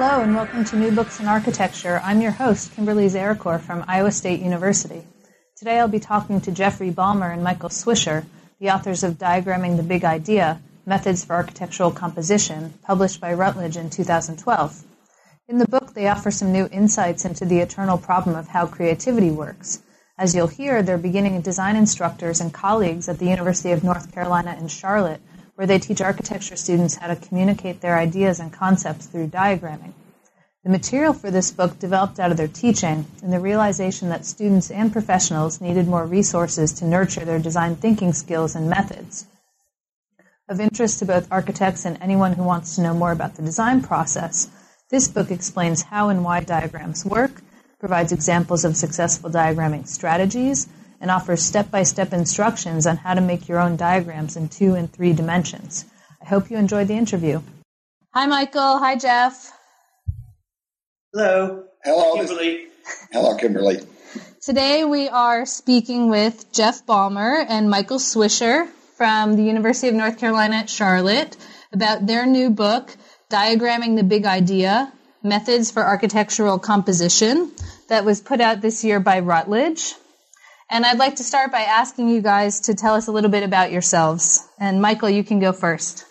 Hello and welcome to New Books in Architecture. I'm your host, Kimberly Zarecor from Iowa State University. Today I'll be talking to Jeffrey Balmer and Michael Swisher, the authors of Diagramming the Big Idea Methods for Architectural Composition, published by Routledge in 2012. In the book, they offer some new insights into the eternal problem of how creativity works. As you'll hear, they're beginning design instructors and colleagues at the University of North Carolina in Charlotte where they teach architecture students how to communicate their ideas and concepts through diagramming. The material for this book developed out of their teaching and the realization that students and professionals needed more resources to nurture their design thinking skills and methods. Of interest to both architects and anyone who wants to know more about the design process, this book explains how and why diagrams work, provides examples of successful diagramming strategies, and offers step-by-step instructions on how to make your own diagrams in two and three dimensions. I hope you enjoyed the interview. Hi, Michael. Hi, Jeff. Hello. Hello, Kimberly. Hello, Kimberly. Today we are speaking with Jeff Balmer and Michael Swisher from the University of North Carolina at Charlotte about their new book, Diagramming the Big Idea Methods for Architectural Composition, that was put out this year by Routledge. And I'd like to start by asking you guys to tell us a little bit about yourselves. And Michael, you can go first.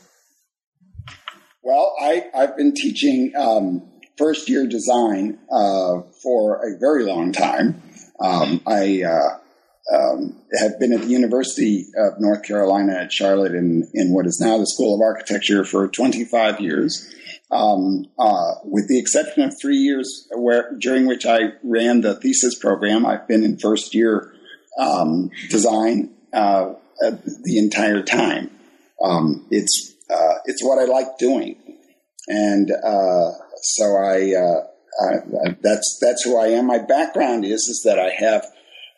Well, I, I've been teaching um, first year design uh, for a very long time. Um, I uh, um, have been at the University of North Carolina at Charlotte in, in what is now the School of Architecture for 25 years. Um, uh, with the exception of three years where during which I ran the thesis program, I've been in first year um, design uh, the entire time. Um, it's uh, it's what I like doing, and uh, so I, uh, I, that's that's who I am. My background is is that I have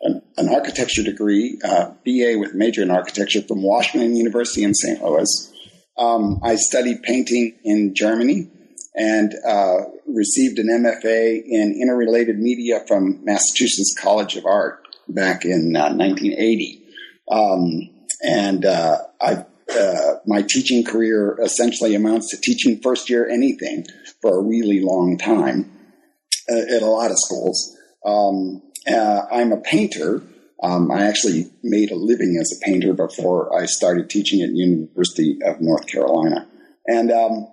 an, an architecture degree, uh, BA with major in architecture from Washington University in St. Louis. Um, I studied painting in Germany and uh, received an MFA in interrelated media from Massachusetts College of Art back in uh, 1980. Um, and uh, I, uh, my teaching career essentially amounts to teaching first year anything for a really long time uh, at a lot of schools. Um, uh, I'm a painter. Um, I actually made a living as a painter before I started teaching at University of North Carolina. And um,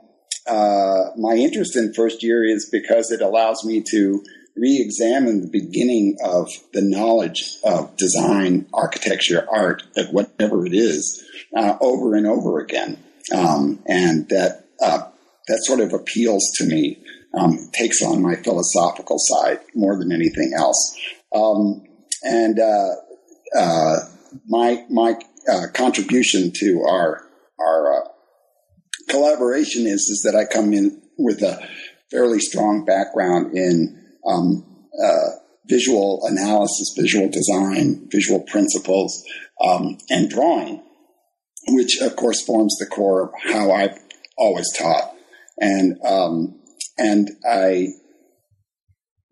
uh, my interest in first year is because it allows me to re-examine the beginning of the knowledge of design, architecture, art, whatever it is, uh, over and over again. Um, and that uh, that sort of appeals to me. Um, takes on my philosophical side more than anything else. Um, and uh, uh my my uh, contribution to our our uh, collaboration is is that I come in with a fairly strong background in um, uh, visual analysis, visual design, visual principles, um, and drawing, which of course forms the core of how I've always taught. And um, and I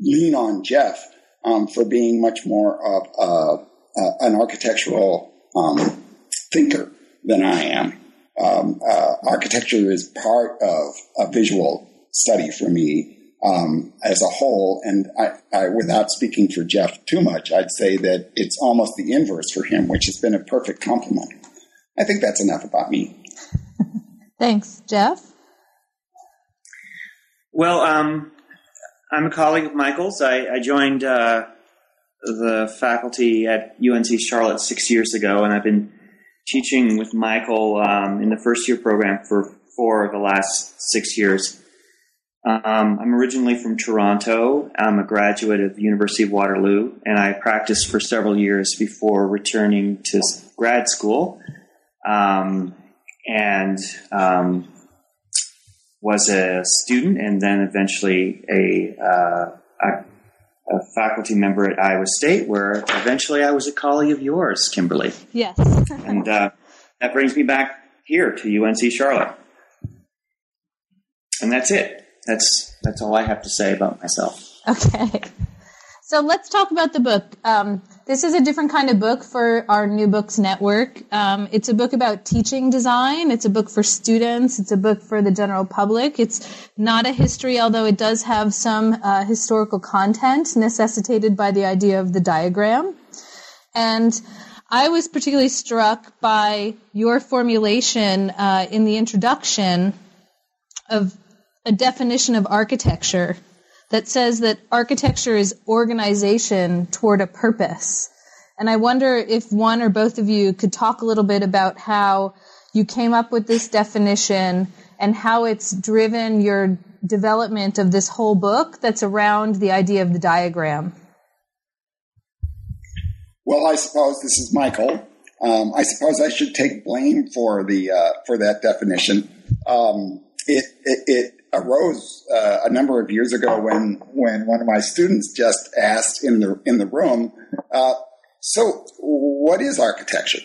lean on Jeff um, for being much more of a, an architectural um, thinker than I am. Um, uh, architecture is part of a visual study for me, um, as a whole. And I, I, without speaking for Jeff too much, I'd say that it's almost the inverse for him, which has been a perfect complement. I think that's enough about me. Thanks, Jeff. Well, um, I'm a colleague of Michael's. I, I joined uh, the faculty at UNC Charlotte six years ago, and I've been teaching with Michael um, in the first year program for four of the last six years. Um, I'm originally from Toronto. I'm a graduate of the University of Waterloo, and I practiced for several years before returning to grad school. Um, and um, was a student and then eventually a, uh, a, a, faculty member at Iowa State, where eventually I was a colleague of yours, Kimberly. Yes. and uh, that brings me back here to UNC Charlotte. And that's it. That's that's all I have to say about myself. Okay. So let's talk about the book. Um, this is a different kind of book for our New Books Network. Um, it's a book about teaching design. It's a book for students. It's a book for the general public. It's not a history, although it does have some uh, historical content necessitated by the idea of the diagram. And I was particularly struck by your formulation uh, in the introduction of a definition of architecture that says that architecture is organization toward a purpose. And I wonder if one or both of you could talk a little bit about how you came up with this definition and how it's driven your development of this whole book that's around the idea of the diagram. Well, I suppose this is Michael. Um, I suppose I should take blame for the uh, for that definition. Um, it, it, it arose uh, a number of years ago when when one of my students just asked in the in the room, uh, "So, what is architecture?"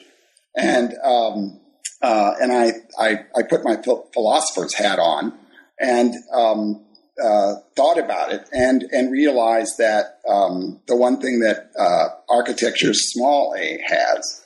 And um, uh, and I, I, I put my philosopher's hat on and um, uh, thought about it and and realized that um, the one thing that uh, architecture small a has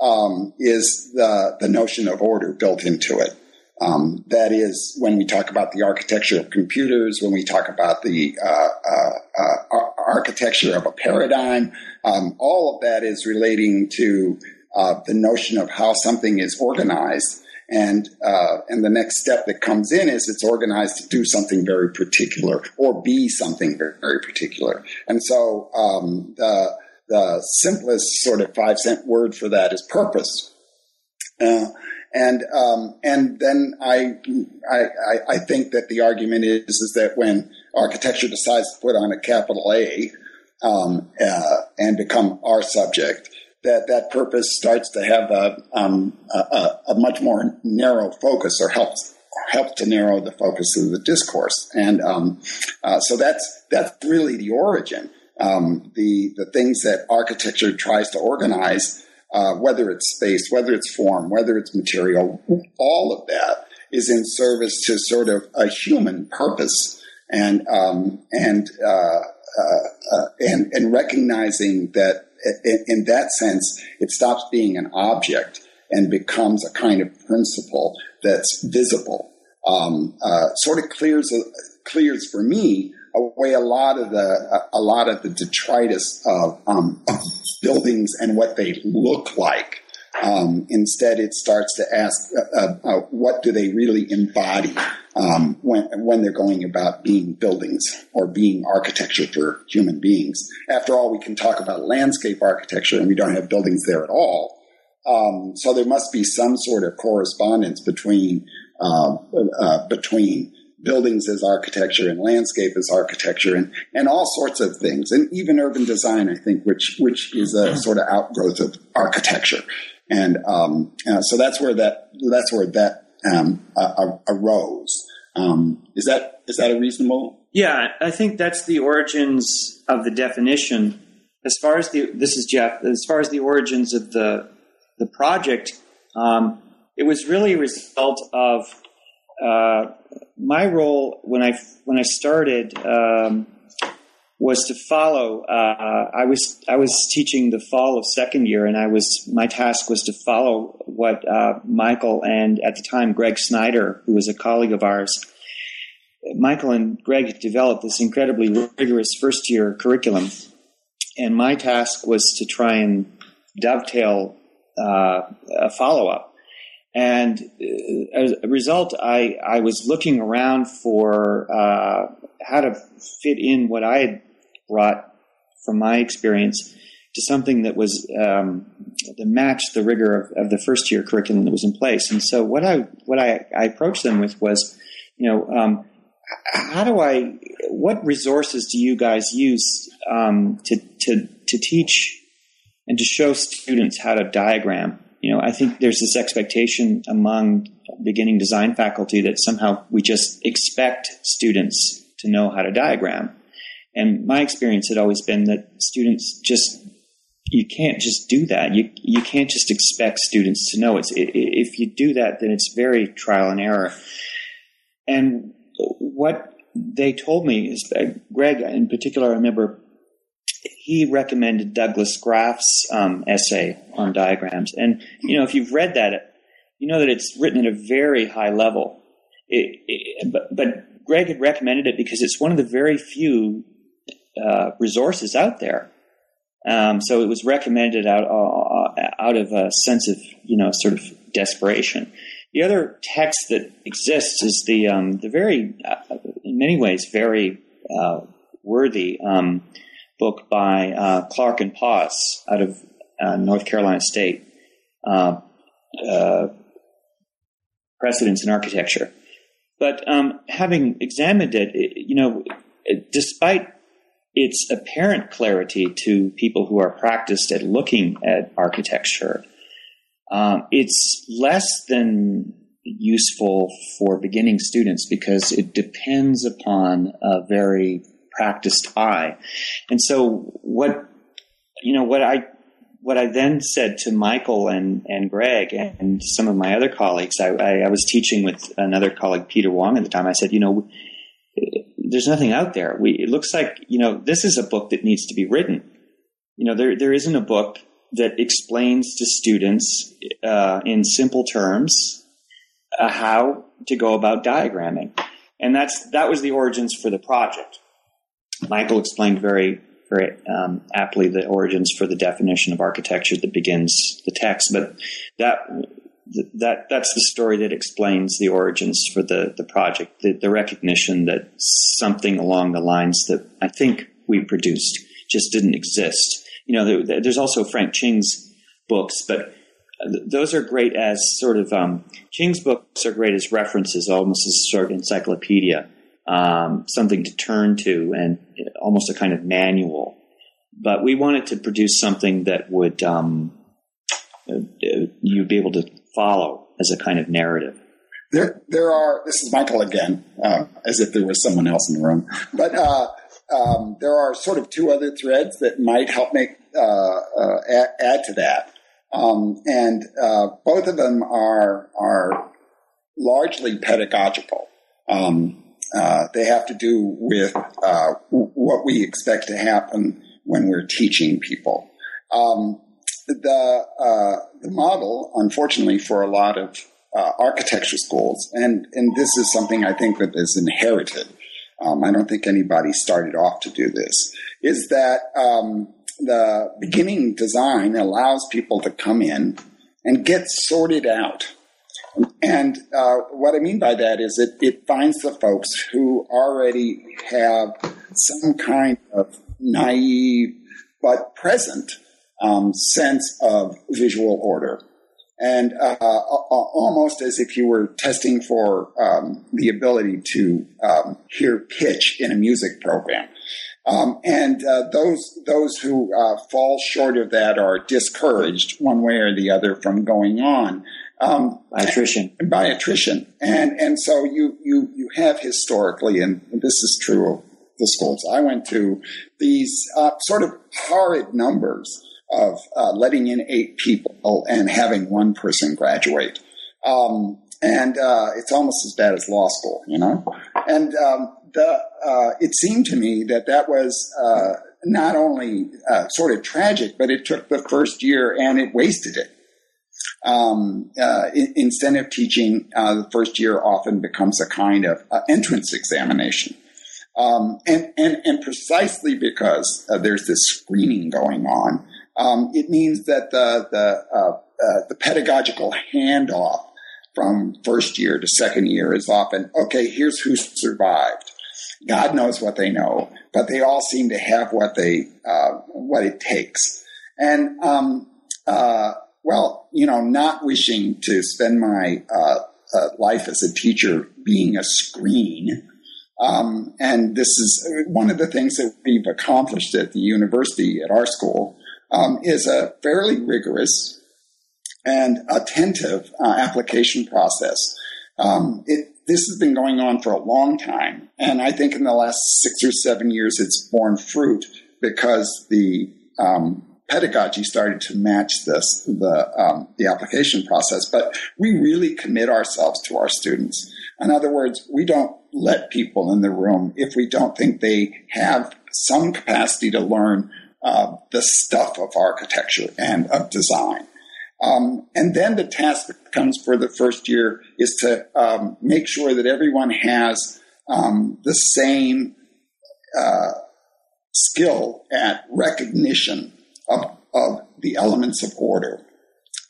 um, is the the notion of order built into it. Um, that is when we talk about the architecture of computers, when we talk about the uh, uh, uh, architecture of a paradigm, um, all of that is relating to uh, the notion of how something is organized. And uh, and the next step that comes in is it's organized to do something very particular or be something very, very particular. And so um, the the simplest sort of five cent word for that is purpose. Uh, and um, and then I, I I think that the argument is is that when architecture decides to put on a capital A um, uh, and become our subject, that that purpose starts to have a, um, a, a much more narrow focus or helps help to narrow the focus of the discourse. And um, uh, so that's that's really the origin. Um, the the things that architecture tries to organize uh, whether it's space, whether it's form, whether it's material, all of that is in service to sort of a human purpose and um, and, uh, uh, uh and and recognizing that in, in, that sense it stops being an object and becomes a kind of principle that's visible. Um, uh, sort of clears clears for me away a lot of the a lot of the detritus of, um, of buildings and what they look like. Um, instead, it starts to ask, uh, uh, what do they really embody um, when when they're going about being buildings or being architecture for human beings? After all, we can talk about landscape architecture, and we don't have buildings there at all. Um, so there must be some sort of correspondence between uh, uh between buildings as architecture and landscape as architecture and, and all sorts of things. And even urban design, I think, which, which is a sort of outgrowth of architecture. And um, uh, so that's where that, that's where that um, uh, arose. Um, is that, is that a reasonable? Yeah, I think that's the origins of the definition. As far as the, this is Jeff, as far as the origins of the, the project, um, it was really a result of uh, my role when I when I started um, was to follow. Uh, I was I was teaching the fall of second year, and I was my task was to follow what uh, Michael and at the time Greg Snyder, who was a colleague of ours. Michael and Greg developed this incredibly rigorous first year curriculum, and my task was to try and dovetail uh, a follow up. And uh, as a result, I, I was looking around for uh, how to fit in what I had brought from my experience to something that was um, match the rigor of, of, the first year curriculum that was in place. And so what I what I, I approached them with was, you know, um, how do I what resources do you guys use um, to to to teach and to show students how to diagram? You know, I think there's this expectation among beginning design faculty that somehow we just expect students to know how to diagram. And my experience had always been that students just you can't just do that. You you can't just expect students to know. It's if you do that, then it's very trial and error. And what they told me is uh, Greg, in particular, I remember he recommended Douglas Graf's um, essay on diagrams. And, you know, if you've read that, you know that it's written at a very high level. It, it, but, but, Greg had recommended it because it's one of the very few uh, resources out there. Um, so it was recommended out uh, out of a sense of you know sort of desperation. The other text that exists is the um, the very, uh, in many ways, very uh, worthy um, book by uh, Clark and Pause out of uh, North Carolina State, uh, uh, Precedents in Architecture. But um, having examined it, it, you know, despite its apparent clarity to people who are practiced at looking at architecture, um, it's less than useful for beginning students because it depends upon a very practiced eye. And so what you know what I what I then said to Michael and, and Greg and some of my other colleagues, I, I, I was teaching with another colleague, Peter Wong, at the time. I said, you know, there's nothing out there. We, it looks like, you know, this is a book that needs to be written. You know, there, there isn't a book that explains to students uh, in simple terms uh, how to go about diagramming. And that's, that was the origins for the project. Michael explained very, very um, aptly the origins for the definition of architecture that begins the text, but that that that's the story that explains the origins for the the project. The, the recognition that something along the lines that I think we produced just didn't exist. You know, there, there's also Frank Ching's books, but those are great as sort of um, Ching's books are great as references, almost as sort of encyclopedia, um, something to turn to, and almost a kind of manual. But we wanted to produce something that would um, you'd be able to follow as a kind of narrative. There, there are. This is Michael again, uh, as if there was someone else in the room. But uh, um, there are sort of two other threads that might help make uh, uh add, add, to that. Um, and uh, both of them are are largely pedagogical. Um, uh, they have to do with uh, what we expect to happen when we're teaching people. Um, the uh, the model, unfortunately, for a lot of uh, architecture schools, and and this is something I think that is inherited. Um, I don't think anybody started off to do this. Is that um, the beginning design allows people to come in and get sorted out. And uh, what I mean by that is it, it finds the folks who already have some kind of naive but present um, sense of visual order. And uh, almost as if you were testing for um, the ability to um, hear pitch in a music program. Um, and uh, those those who uh, fall short of that are discouraged one way or the other from going on um, by attrition. And, By attrition, and and so you you you have historically, and this is true of the schools I went to, these uh, sort of horrid numbers of uh, letting in eight people and having one person graduate. Um, and uh, it's almost as bad as law school, you know. And um, the uh, it seemed to me that that was uh, not only uh, sort of tragic, but it took the first year and it wasted it. Um, uh, of teaching, uh, the first year often becomes a kind of uh, entrance examination. Um, and, and, and precisely because there's this screening going on, um, it means that the, the, the pedagogical handoff from first year to second year is often okay, here's who survived. God knows what they know, but they all seem to have what they uh, what it takes. And um, uh, well, you know, not wishing to spend my uh, uh life as a teacher being a screen. Um, and this is one of the things that we've accomplished at the university at our school um, is a fairly rigorous and attentive uh, application process Um, it, this has been going on for a long time, and I think in the last six or seven years, it's borne fruit because the um, pedagogy started to match this the um, the application process. But we really commit ourselves to our students. In other words, we don't let people in the room if we don't think they have some capacity to learn uh, the stuff of architecture and of design. Um, and then the task that comes for the first year is to um, make sure that everyone has um, the same uh, skill at recognition of, of the elements of order.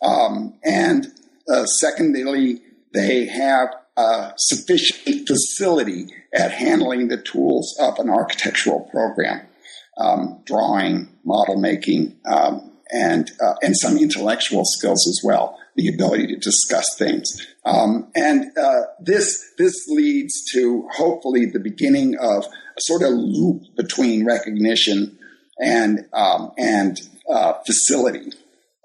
Um, and uh, secondly, they have a sufficient facility at handling the tools of an architectural program, um, drawing, model making, um, and uh, and some intellectual skills as well, the ability to discuss things. Um, and uh, this this leads to hopefully the beginning of a sort of loop between recognition and um, and uh, facility.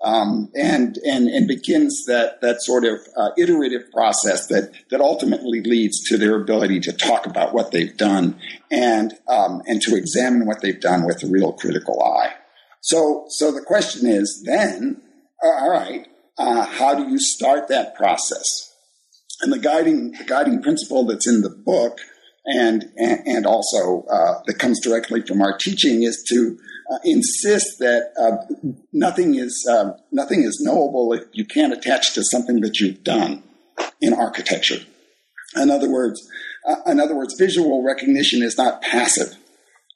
Um, and, and, and begins that, that sort of uh, iterative process that, that ultimately leads to their ability to talk about what they've done and, um, and to examine what they've done with a real critical eye. So, so the question is then, all right, uh, how do you start that process? And the guiding, the guiding principle that's in the book and, and, and also uh, that comes directly from our teaching is to uh, insist that uh, nothing is uh, nothing is knowable if you can't attach to something that you've done in architecture. In other words, uh, in other words, visual recognition is not passive.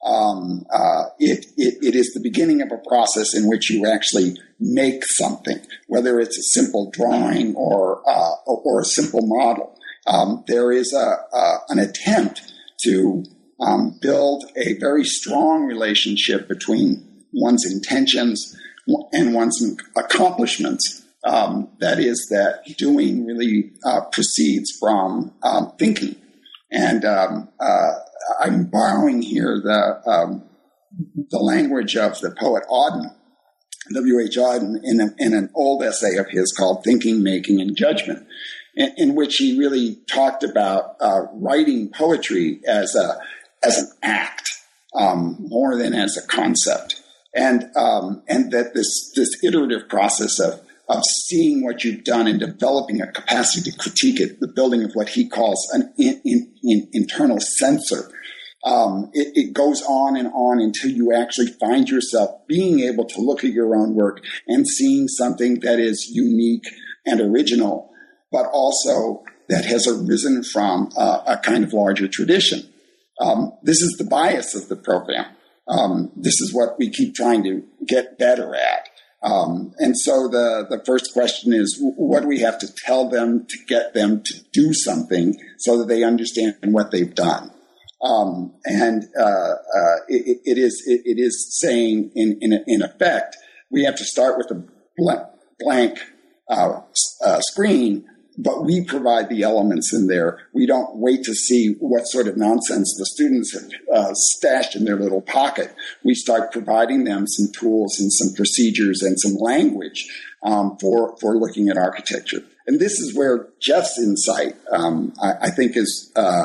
Um, uh, it, it, it is the beginning of a process in which you actually make something, whether it's a simple drawing or uh, or a simple model. Um, there is a, a, an attempt to um, build a very strong relationship between one's intentions and one's accomplishments. Um, that is, that doing really uh, proceeds from um, thinking. And um, uh, I'm borrowing here the um, the language of the poet Auden, W.H. Auden, in, a, in an old essay of his called Thinking, Making, and Judgment, in, in which he really talked about uh, writing poetry as a as an act um, more than as a concept, and um, and that this this iterative process of of seeing what you've done and developing a capacity to critique it, the building of what he calls an in, in, in internal censor. Um, it, it, goes on and on until you actually find yourself being able to look at your own work and seeing something that is unique and original, but also that has arisen from uh, a kind of larger tradition. Um, this is the bias of the program. Um, this is what we keep trying to get better at. Um, and so the, the first question is what do we have to tell them to get them to do something so that they understand what they've done? Um, and uh, uh, it, it, is, it, it is saying, in, in, in, effect, we have to start with a blank, uh, uh screen but we provide the elements in there. We don't wait to see what sort of nonsense the students have uh, stashed in their little pocket. We start providing them some tools and some procedures and some language um, for for looking at architecture. And this is where Jeff's insight, um, I, I, think, has uh,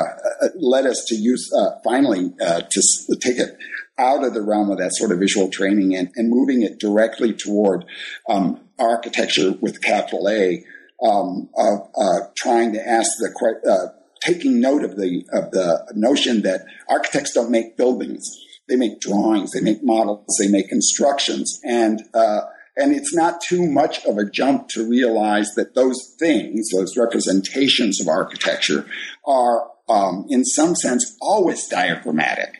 led us to use uh, finally uh, to take it out of the realm of that sort of visual training and, and moving it directly toward um, architecture with capital A um, of uh, trying to ask the uh, taking note of the of the notion that architects don't make buildings; they make drawings, they make models, they make instructions, and uh, and it's not too much of a jump to realize that those things, those representations of architecture, are um, in some sense always diagrammatic.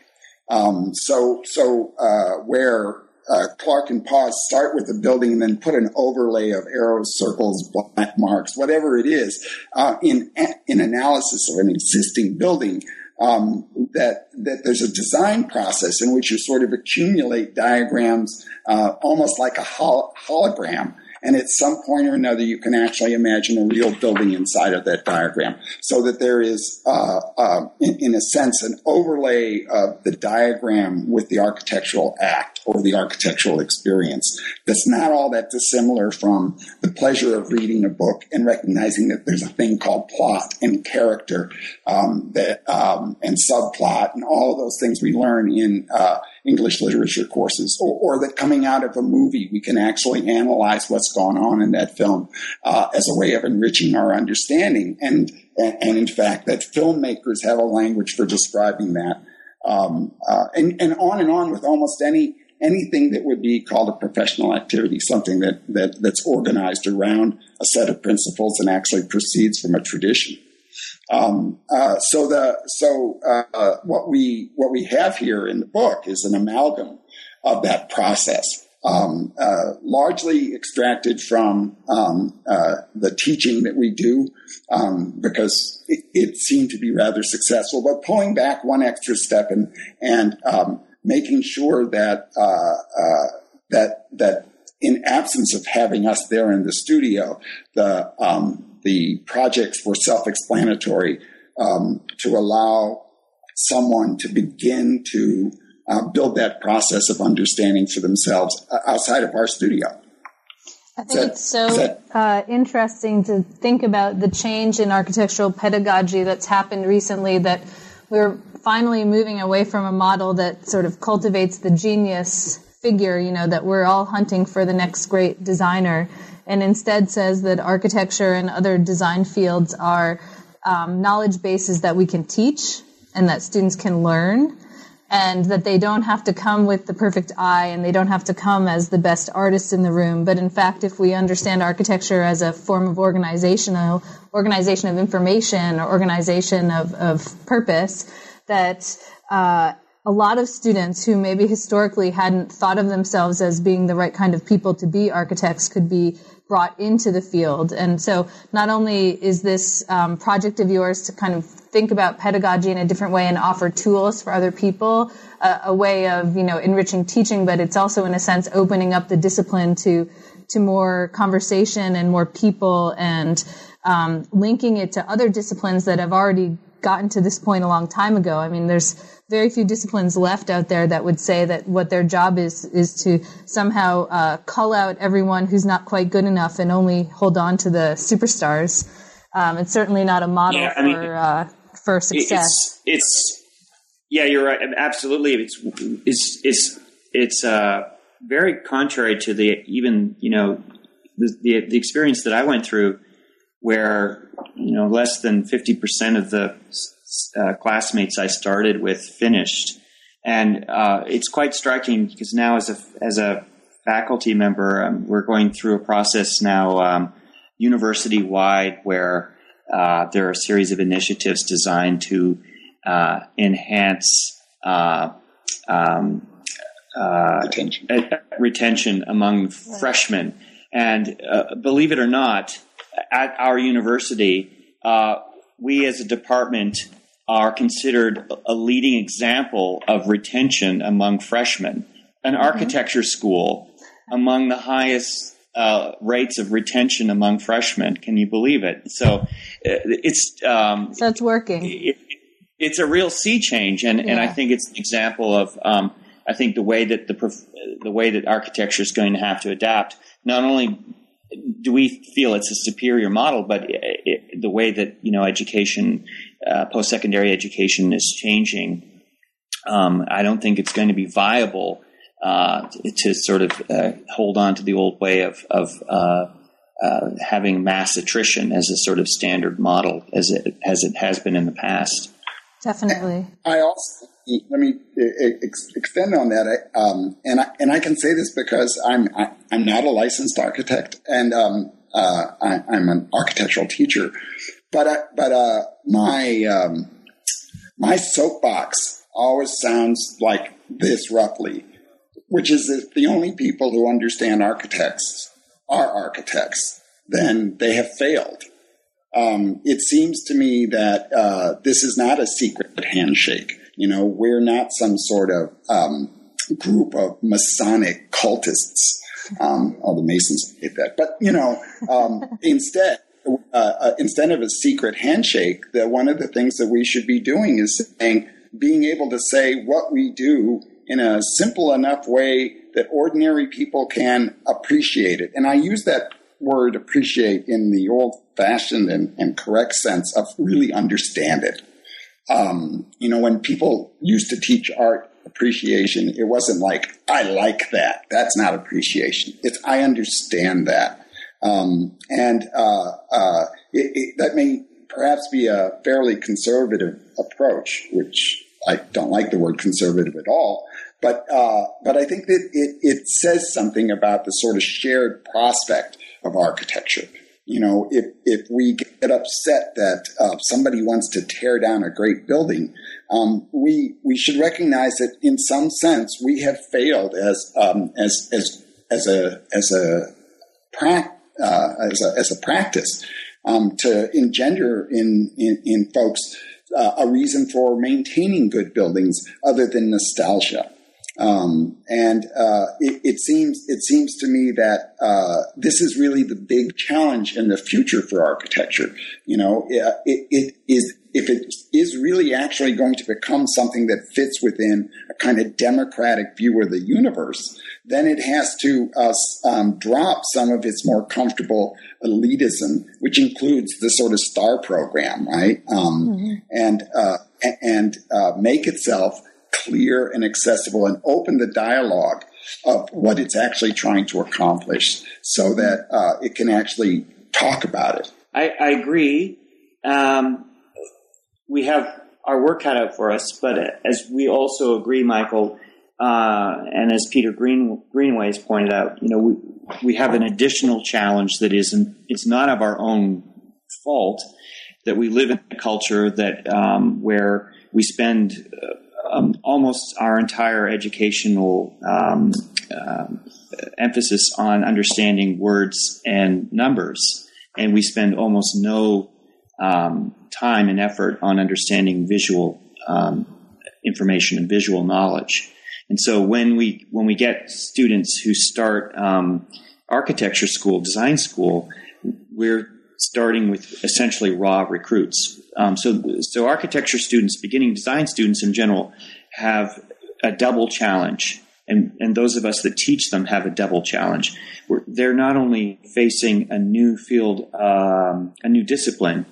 Um, so so uh, where uh, Clark and Pause start with the building and then put an overlay of arrows, circles, black marks, whatever it is, uh, in in analysis of an existing building. Um, that that there's a design process in which you sort of accumulate diagrams, uh, almost like a hol- hologram, and at some point or another, you can actually imagine a real building inside of that diagram, so that there is, uh, uh, in, in, a sense, an overlay of the diagram with the architectural act or the architectural experience. That's not all that dissimilar from the pleasure of reading a book and recognizing that there's a thing called plot and character um, that um, and subplot and all those things we learn in uh, English literature courses, or, or, that coming out of a movie, we can actually analyze what's going on in that film uh, as a way of enriching our understanding. And, and, and, in fact, that filmmakers have a language for describing that. Um, uh, and, and on and on with almost any anything that would be called a professional activity, something that, that that's organized around a set of principles and actually proceeds from a tradition. Um, uh, so the so uh, what we what we have here in the book is an amalgam of that process, um, uh, largely extracted from um, uh, the teaching that we do um, because it, it, seemed to be rather successful. But pulling back one extra step and and um, making sure that uh, uh, that that in absence of having us there in the studio, the um, the projects were self-explanatory um, to allow someone to begin to uh, build that process of understanding for themselves uh, outside of our studio. I think that, it's so that, uh, interesting to think about the change in architectural pedagogy that's happened recently that we're finally moving away from a model that sort of cultivates the genius figure, you know, that we're all hunting for the next great designer and instead says that architecture and other design fields are um, knowledge bases that we can teach and that students can learn and that they don't have to come with the perfect eye and they don't have to come as the best artists in the room. But in fact, if we understand architecture as a form of organizational organization of information or organization of, of purpose, that uh, a lot of students who maybe historically hadn't thought of themselves as being the right kind of people to be architects could be brought into the field. And so not only is this um, project of yours to kind of think about pedagogy in a different way and offer tools for other people, uh, a way of, you know, enriching teaching, but it's also in a sense opening up the discipline to, to more conversation and more people and um, linking it to other disciplines that have already gotten to this point a long time ago. I mean, there's very few disciplines left out there that would say that what their job is is to somehow uh, call out everyone who's not quite good enough and only hold on to the superstars. Um, it's certainly not a model yeah, for mean, uh, for success. It's, it's, yeah, you're right. Absolutely, it's it's it's it's uh, very contrary to the even you know the, the the experience that I went through, where you know less than fifty percent of the uh, classmates I started with finished, and uh, it's quite striking because now as a as a faculty member, um, we're going through a process now um, university wide where uh, there are a series of initiatives designed to uh, enhance uh, um, uh, retention. retention among freshmen. And believe it or not, at our university, we as a department are considered a leading example of retention among freshmen. An mm-hmm. architecture school among the highest uh, rates of retention among freshmen. Can you believe it? So uh, it's um, so it's working. It, it's a real sea change, and, yeah. and I think it's an example of um, I think the way that the the way that architecture is going to have to adapt. Not only do we feel it's a superior model, but it, the way that you know education uh, post secondary education is changing, um, I don't think it's going to be viable uh, to sort of uh, hold on to the old way of, of uh, uh, having mass attrition as a sort of standard model as it as it has been in the past. Definitely. I also let me ex- extend on that, I, um, and I, and I can say this because I'm I, am i am not a licensed architect, and um, uh, I, am an architectural teacher. But uh, but uh, my um, my soapbox always sounds like this roughly, which is that the only people who understand architects are architects, then they have failed. Um, it seems to me that uh, this is not a secret handshake. You know, we're not some sort of um, group of Masonic cultists Um, all the Masons hate that. But, you know, um, instead, uh, uh, instead of a secret handshake, that one of the things that we should be doing is saying, being able to say what we do in a simple enough way that ordinary people can appreciate it. And I use that word appreciate in the old fashioned and, and, correct sense of really understand it. Um, you know, when people used to teach art appreciation, it wasn't like, I like that. That's not appreciation. It's, I understand that. Um, and uh, uh, it, it, that may perhaps be a fairly conservative approach, which I don't like the word conservative at all. But uh, but I think that it, it says something about the sort of shared prospect of architecture. You know, if if we get upset that uh, somebody wants to tear down a great building, um, we we should recognize that in some sense we have failed as um, as as as a as a pra- uh, as a as a practice um, to engender in in, in folks uh, a reason for maintaining good buildings other than nostalgia. Um, and uh, it, it, seems it seems to me that uh, this is really the big challenge in the future for architecture. You know, it, it is if it is really actually going to become something that fits within a kind of democratic view of the universe, then it has to uh, um, drop some of its more comfortable elitism, which includes the sort of star program, right? Um, mm-hmm. And uh, and uh, make itself clear and accessible and open the dialogue of what it's actually trying to accomplish so that uh, it can actually talk about it. I, I agree. Um, we have our work cut out for us, but as we also agree, Michael, uh, and as Peter Green, Greenaway has pointed out, you know, we, we have an additional challenge that is it's not of our own fault that we live in a culture that um, where we spend uh, um, almost our entire educational um, uh, emphasis on understanding words and numbers, and we spend almost no um, time and effort on understanding visual um, information and visual knowledge. And so when we when we get students who start um, architecture school, design school, we're starting with essentially raw recruits. Um, so, so architecture students, beginning design students in general, have a double challenge. And, and those of us that teach them have a double challenge. We're, they're not only facing a new field, um, a new discipline,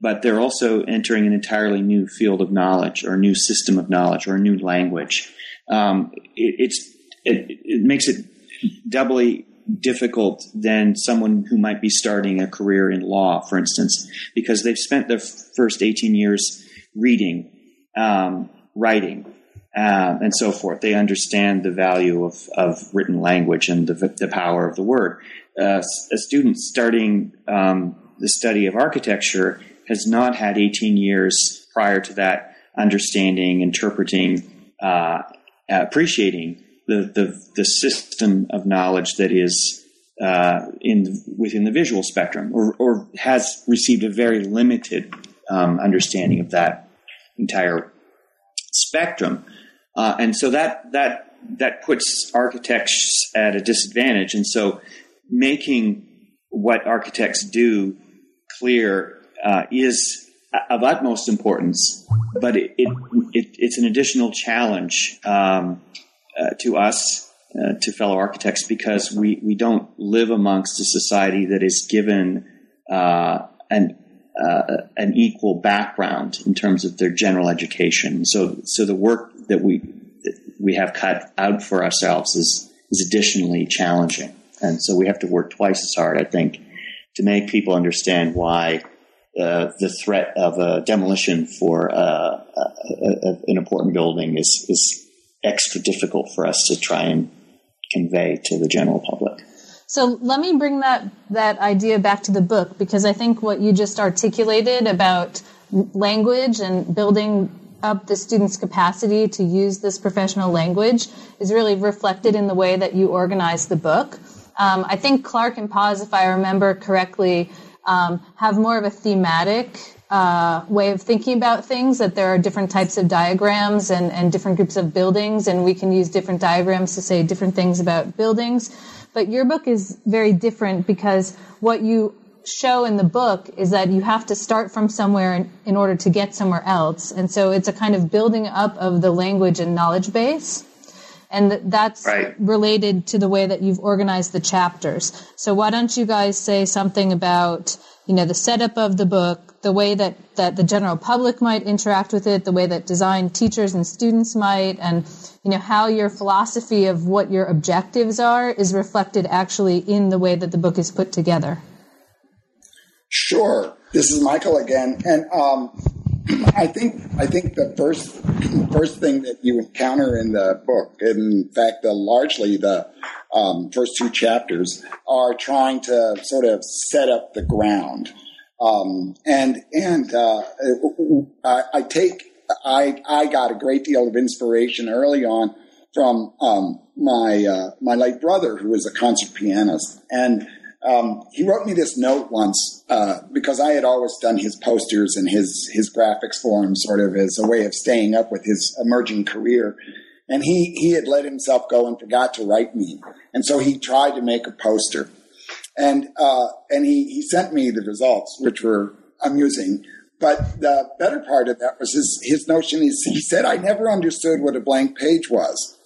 but they're also entering an entirely new field of knowledge or a new system of knowledge or a new language. Um, it, it's, it, it makes it doubly difficult than someone who might be starting a career in law, for instance, because they've spent their first 18 years reading, um, writing, um, and so forth. They understand the value of, of written language and the, the power of the word. Uh, a student starting um, the study of architecture has not had 18 years prior to that understanding, interpreting, uh, appreciating the, the, the system of knowledge that is uh, in within the visual spectrum, or, or has received a very limited um, understanding of that entire spectrum, uh, and so that that that puts architects at a disadvantage. And so, making what architects do clear uh, is of utmost importance, but it, it, it, it's an additional challenge um, uh, to us, uh, to fellow architects, because we, we don't live amongst a society that is given uh, an uh, an equal background in terms of their general education. So so the work that we that we have cut out for ourselves is is additionally challenging, and so we have to work twice as hard, I think, to make people understand why. Uh, the threat of a demolition for uh, a, a, an important building is, is extra difficult for us to try and convey to the general public. So let me bring that that idea back to the book because I think what you just articulated about language and building up the student's capacity to use this professional language is really reflected in the way that you organize the book. Um, I think Clark and Pause, if I remember correctly, um, have more of a thematic uh, way of thinking about things that there are different types of diagrams and, and different groups of buildings, and we can use different diagrams to say different things about buildings. But your book is very different because what you show in the book is that you have to start from somewhere in, in order to get somewhere else. And so it's a kind of building up of the language and knowledge base. And that's right. related to the way that you've organized the chapters. So why don't you guys say something about, you know, the setup of the book, the way that, that the general public might interact with it, the way that design teachers and students might, and, you know, how your philosophy of what your objectives are is reflected actually in the way that the book is put together. Sure. This is Michael again, and um, I think I think the first first thing that you encounter in the book, in fact, the, largely the um, first two chapters, are trying to sort of set up the ground, um, and and uh, I, I, take I I got a great deal of inspiration early on from um, my uh, my late brother, who was a concert pianist, and um, he wrote me this note once uh, because I had always done his posters and his his graphics for him, sort of as a way of staying up with his emerging career. And he he had let himself go and forgot to write me, and so he tried to make a poster, and uh, and he he sent me the results, which were amusing. But the better part of that was his his notion. Is he said I never understood what a blank page was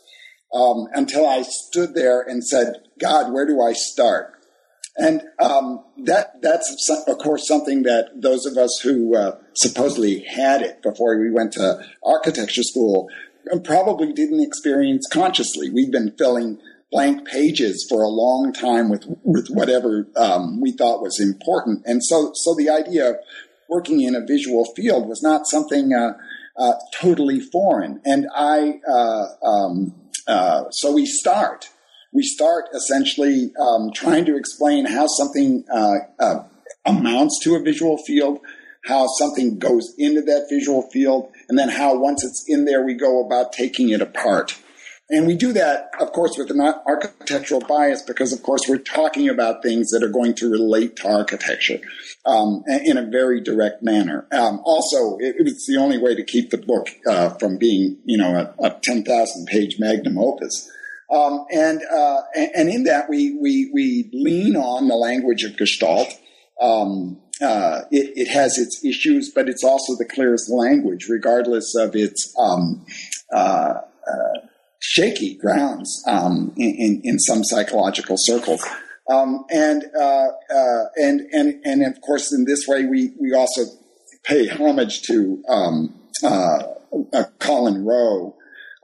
um, until I stood there and said, God, where do I start? And um, that that's of course something that those of us who uh, supposedly had it before we went to architecture school probably didn't experience consciously. We've been filling blank pages for a long time with with whatever um, we thought was important, and so so the idea of working in a visual field was not something uh, uh, totally foreign. And I uh, um, uh, so we start we start essentially um, trying to explain how something uh, uh, amounts to a visual field, how something goes into that visual field, and then how once it's in there, we go about taking it apart. And we do that, of course, with an architectural bias because, of course, we're talking about things that are going to relate to architecture um, in a very direct manner. Um, also, it, it's the only way to keep the book uh, from being, you know, a, a 10,000 page magnum opus. Um, and, uh, and in that, we, we, we lean on the language of Gestalt. Um, uh, it, it, has its issues, but it's also the clearest language, regardless of its um, uh, uh shaky grounds um, in, in, in, some psychological circles. Um, and, uh, uh, and, and, and of course, in this way, we, we also pay homage to um, Colin Rowe,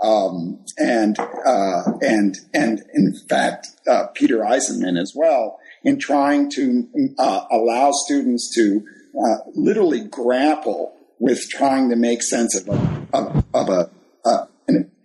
um, and uh, and and in fact uh, Peter Eisenman as well in trying to uh, allow students to uh, literally grapple with trying to make sense of a of, of a uh,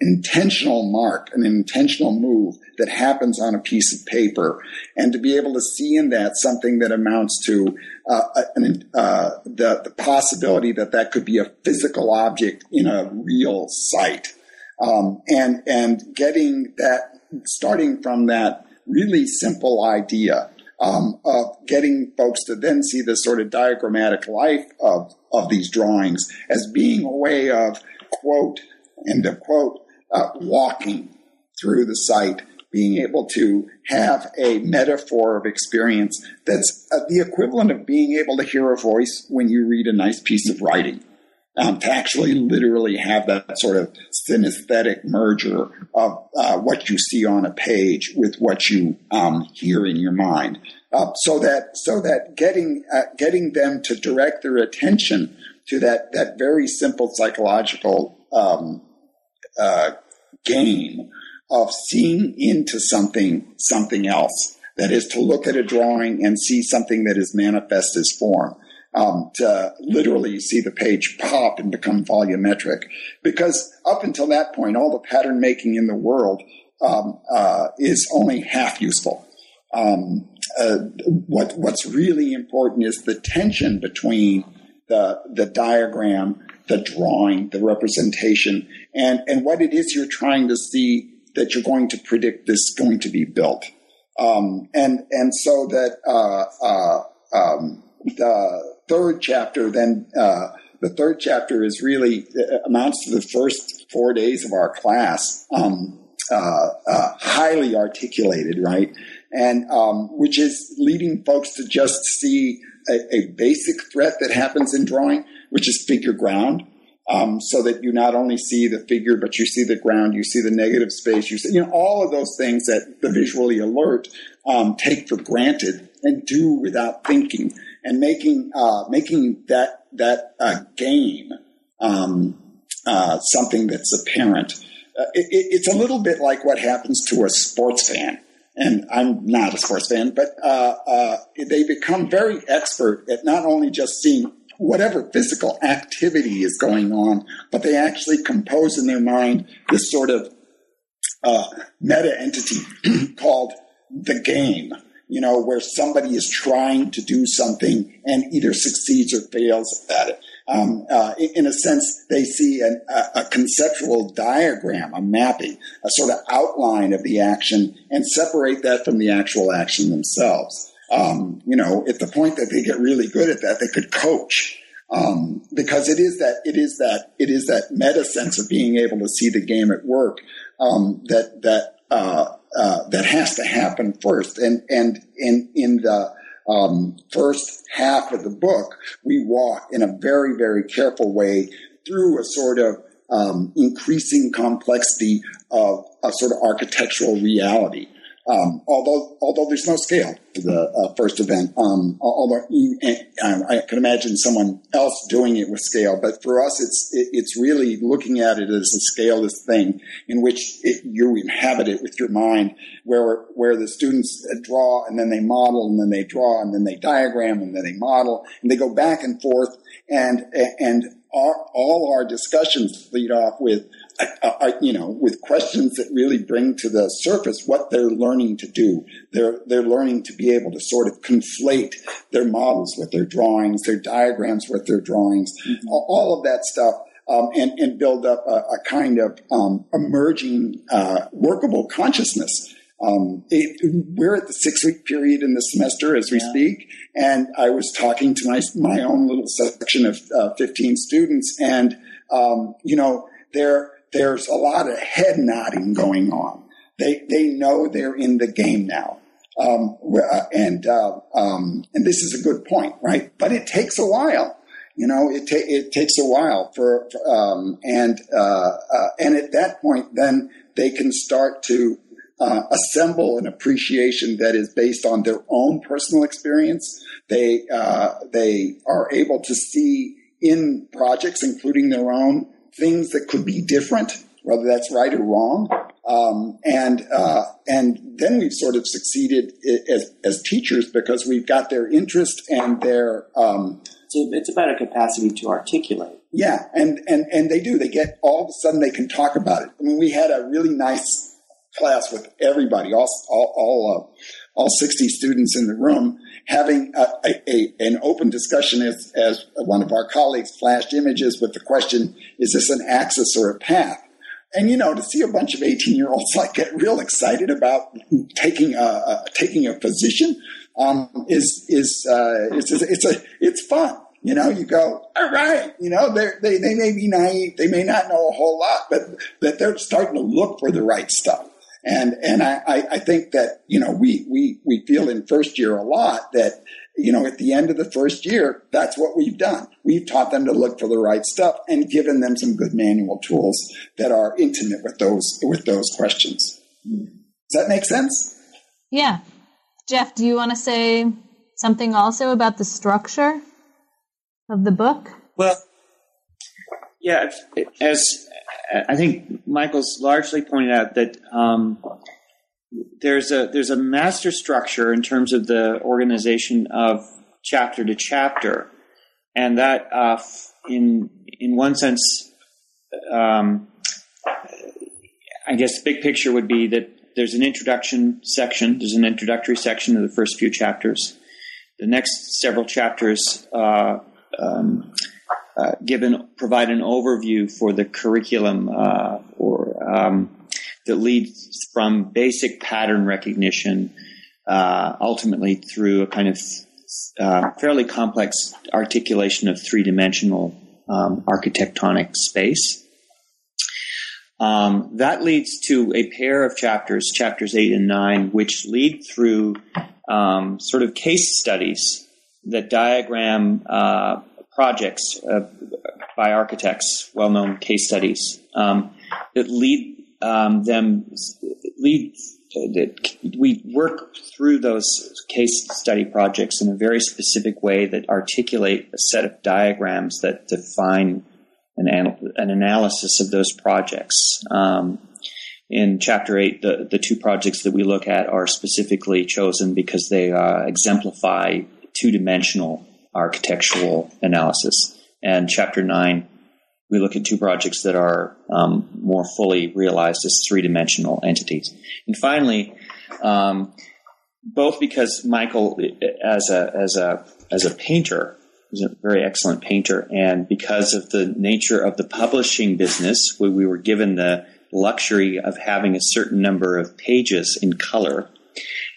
intentional mark, an intentional move that happens on a piece of paper, and to be able to see in that something that amounts to uh, an, the the possibility that that could be a physical object in a real site um, and and getting that starting from that really simple idea um, of getting folks to then see the sort of diagrammatic life of of these drawings as being a way of quote end of quote uh, walking through the site being able to have a metaphor of experience that's uh, the equivalent of being able to hear a voice when you read a nice piece of writing. Um, to actually literally have that sort of synesthetic merger of uh, what you see on a page with what you um, hear in your mind, uh, so that so that getting uh, getting them to direct their attention to that that very simple psychological um, uh, game of seeing into something something else. That is to look at a drawing and see something that is manifest as form um, to literally see the page pop and become volumetric. Because up until that point, all the pattern making in the world um, uh, is only half useful. Um, uh, what what's really important is the tension between the the diagram, the drawing, the representation, and and what it is you're trying to see that you're going to predict this going to be built, um, and and so that uh, uh um, the third chapter then uh, the third chapter is really uh, amounts to the first four days of our class, um, uh, uh, highly articulated, right? And um, which is leading folks to just see a, a, basic threat that happens in drawing, which is figure ground. Um, so that you not only see the figure, but you see the ground, you see the negative space, you see, you know, all of those things that the visually alert um, take for granted and do without thinking, and making uh, making that that uh, game um, uh, something that's apparent. Uh, it, it's a little bit like what happens to a sports fan. And I'm not a sports fan, but uh, uh, they become very expert at not only just seeing whatever physical activity is going on, but they actually compose in their mind this sort of uh, meta entity called the game you know, where somebody is trying to do something and either succeeds or fails at it. Um, uh, in a sense, they see an, a, a, conceptual diagram, a mapping, a sort of outline of the action, and separate that from the actual action themselves. Um, you know, at the point that they get really good at that, they could coach. Um, because it is that it is that it is that meta sense of being able to see the game at work um, that that uh, uh, that has to happen first. And and in in the um, first half of the book, we walk in a very very careful way through a sort of um, increasing complexity of a sort of architectural reality. Um, although although there's no scale to the uh, first event, um, although I can imagine someone else doing it with scale, but for us, it's it, it's really looking at it as a scaleless thing in which it, you inhabit it with your mind, where where the students draw and then they model and then they draw and then they diagram and then they model and they go back and forth and and our, all our discussions lead off with I, you know, with questions that really bring to the surface what they're learning to do. They're they're learning to be able to sort of conflate their models with their drawings, their diagrams with their drawings, mm-hmm. all of that stuff. Um, and, and build up a, a kind of um, emerging uh, workable consciousness. Um, it, we're at the six week period in the semester as we yeah. speak, and I was talking to my my own little section of uh, fifteen students, and um, you know they're there's a lot of head nodding going on. They they know they're in the game now, um, uh, and uh, um, and this is a good point, right? But it takes a while. You know, it ta- it takes a while for, for um, and uh, uh and at that point, then they can start to uh, assemble an appreciation that is based on their own personal experience. They uh, they are able to see in projects, including their own, things that could be different, whether that's right or wrong. Um, and uh, and then we've sort of succeeded as, as teachers because we've got their interest and their. Um, so it's about a capacity to articulate. Yeah, and, and and they do. They get all of a sudden they can talk about it. I mean, we had a really nice class with everybody, all all all, uh, all sixty students in the room, having a, a, an open discussion as, as one of our colleagues flashed images with the question, is this an axis or a path? And you know, to see a bunch of 18 year olds like get real excited about taking a, a taking a position um, is is uh, it's, it's a it's fun. You know, you go, all right. You know, they they they may be naive, they may not know a whole lot, but that they're starting to look for the right stuff. And and I, I think that you know we we we feel in first year a lot that you know at the end of the first year that's what we've done. We've taught them to look for the right stuff and given them some good manual tools that are intimate with those with those questions. Does that make sense? Yeah, Jeff, do you want to say something also about the structure of the book? Well, yeah, as I think Michael's largely pointed out that um, there's a there's a master structure in terms of the organization of chapter to chapter, and that uh, in in one sense, um, I guess the big picture would be that there's an introduction section. There's an introductory section of the first few chapters. The next several chapters uh, um, uh, given provide an overview for the curriculum uh, or um, that leads from basic pattern recognition uh, ultimately through a kind of uh, fairly complex articulation of three dimensional um, architectonic space. Um, that leads to a pair of chapters, chapters eight and nine, which lead through um, sort of case studies that diagram uh, projects uh, by architects, well-known case studies um, that lead um, them lead. That we work through those case study projects in a very specific way that articulate a set of diagrams that define an, an analysis of those projects. Um, in chapter eight, the, the two projects that we look at are specifically chosen because they uh, exemplify two dimensional architectural analysis. And chapter nine, we look at two projects that are um, more fully realized as three dimensional entities. And finally, um, both because Michael, as a as a as a painter, is a very excellent painter, and because of the nature of the publishing business, we, we were given the luxury of having a certain number of pages in color,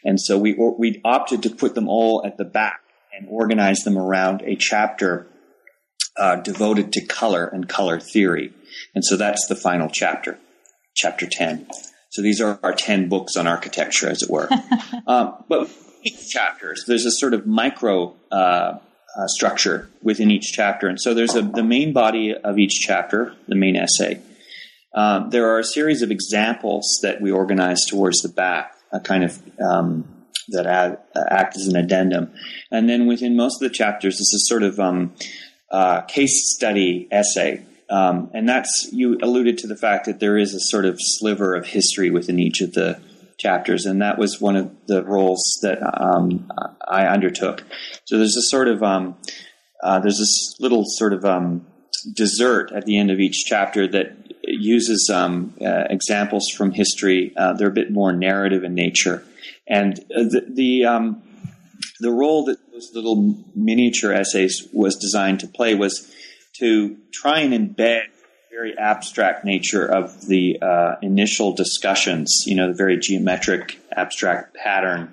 and so we we opted to put them all at the back and organize them around a chapter uh, devoted to color and color theory. And so that's the final chapter, chapter 10. So these are our 10 books on architecture, as it were. um, but each chapters, there's a sort of micro uh, uh, structure within each chapter. And so there's a, the main body of each chapter, the main essay. Um, there are a series of examples that we organize towards the back, a kind of um, that add, uh, act as an addendum. And then within most of the chapters, this is sort of um, uh, case study essay. Um, and that's, you alluded to the fact that there is a sort of sliver of history within each of the chapters. And that was one of the roles that um, I undertook. So there's a sort of, um, uh, there's this little sort of um, dessert at the end of each chapter that uses um, uh, examples from history. Uh, they're a bit more narrative in nature. And uh, the, the, um, the role that those little miniature essays was designed to play was to try and embed very abstract nature of the uh, initial discussions, you know, the very geometric abstract pattern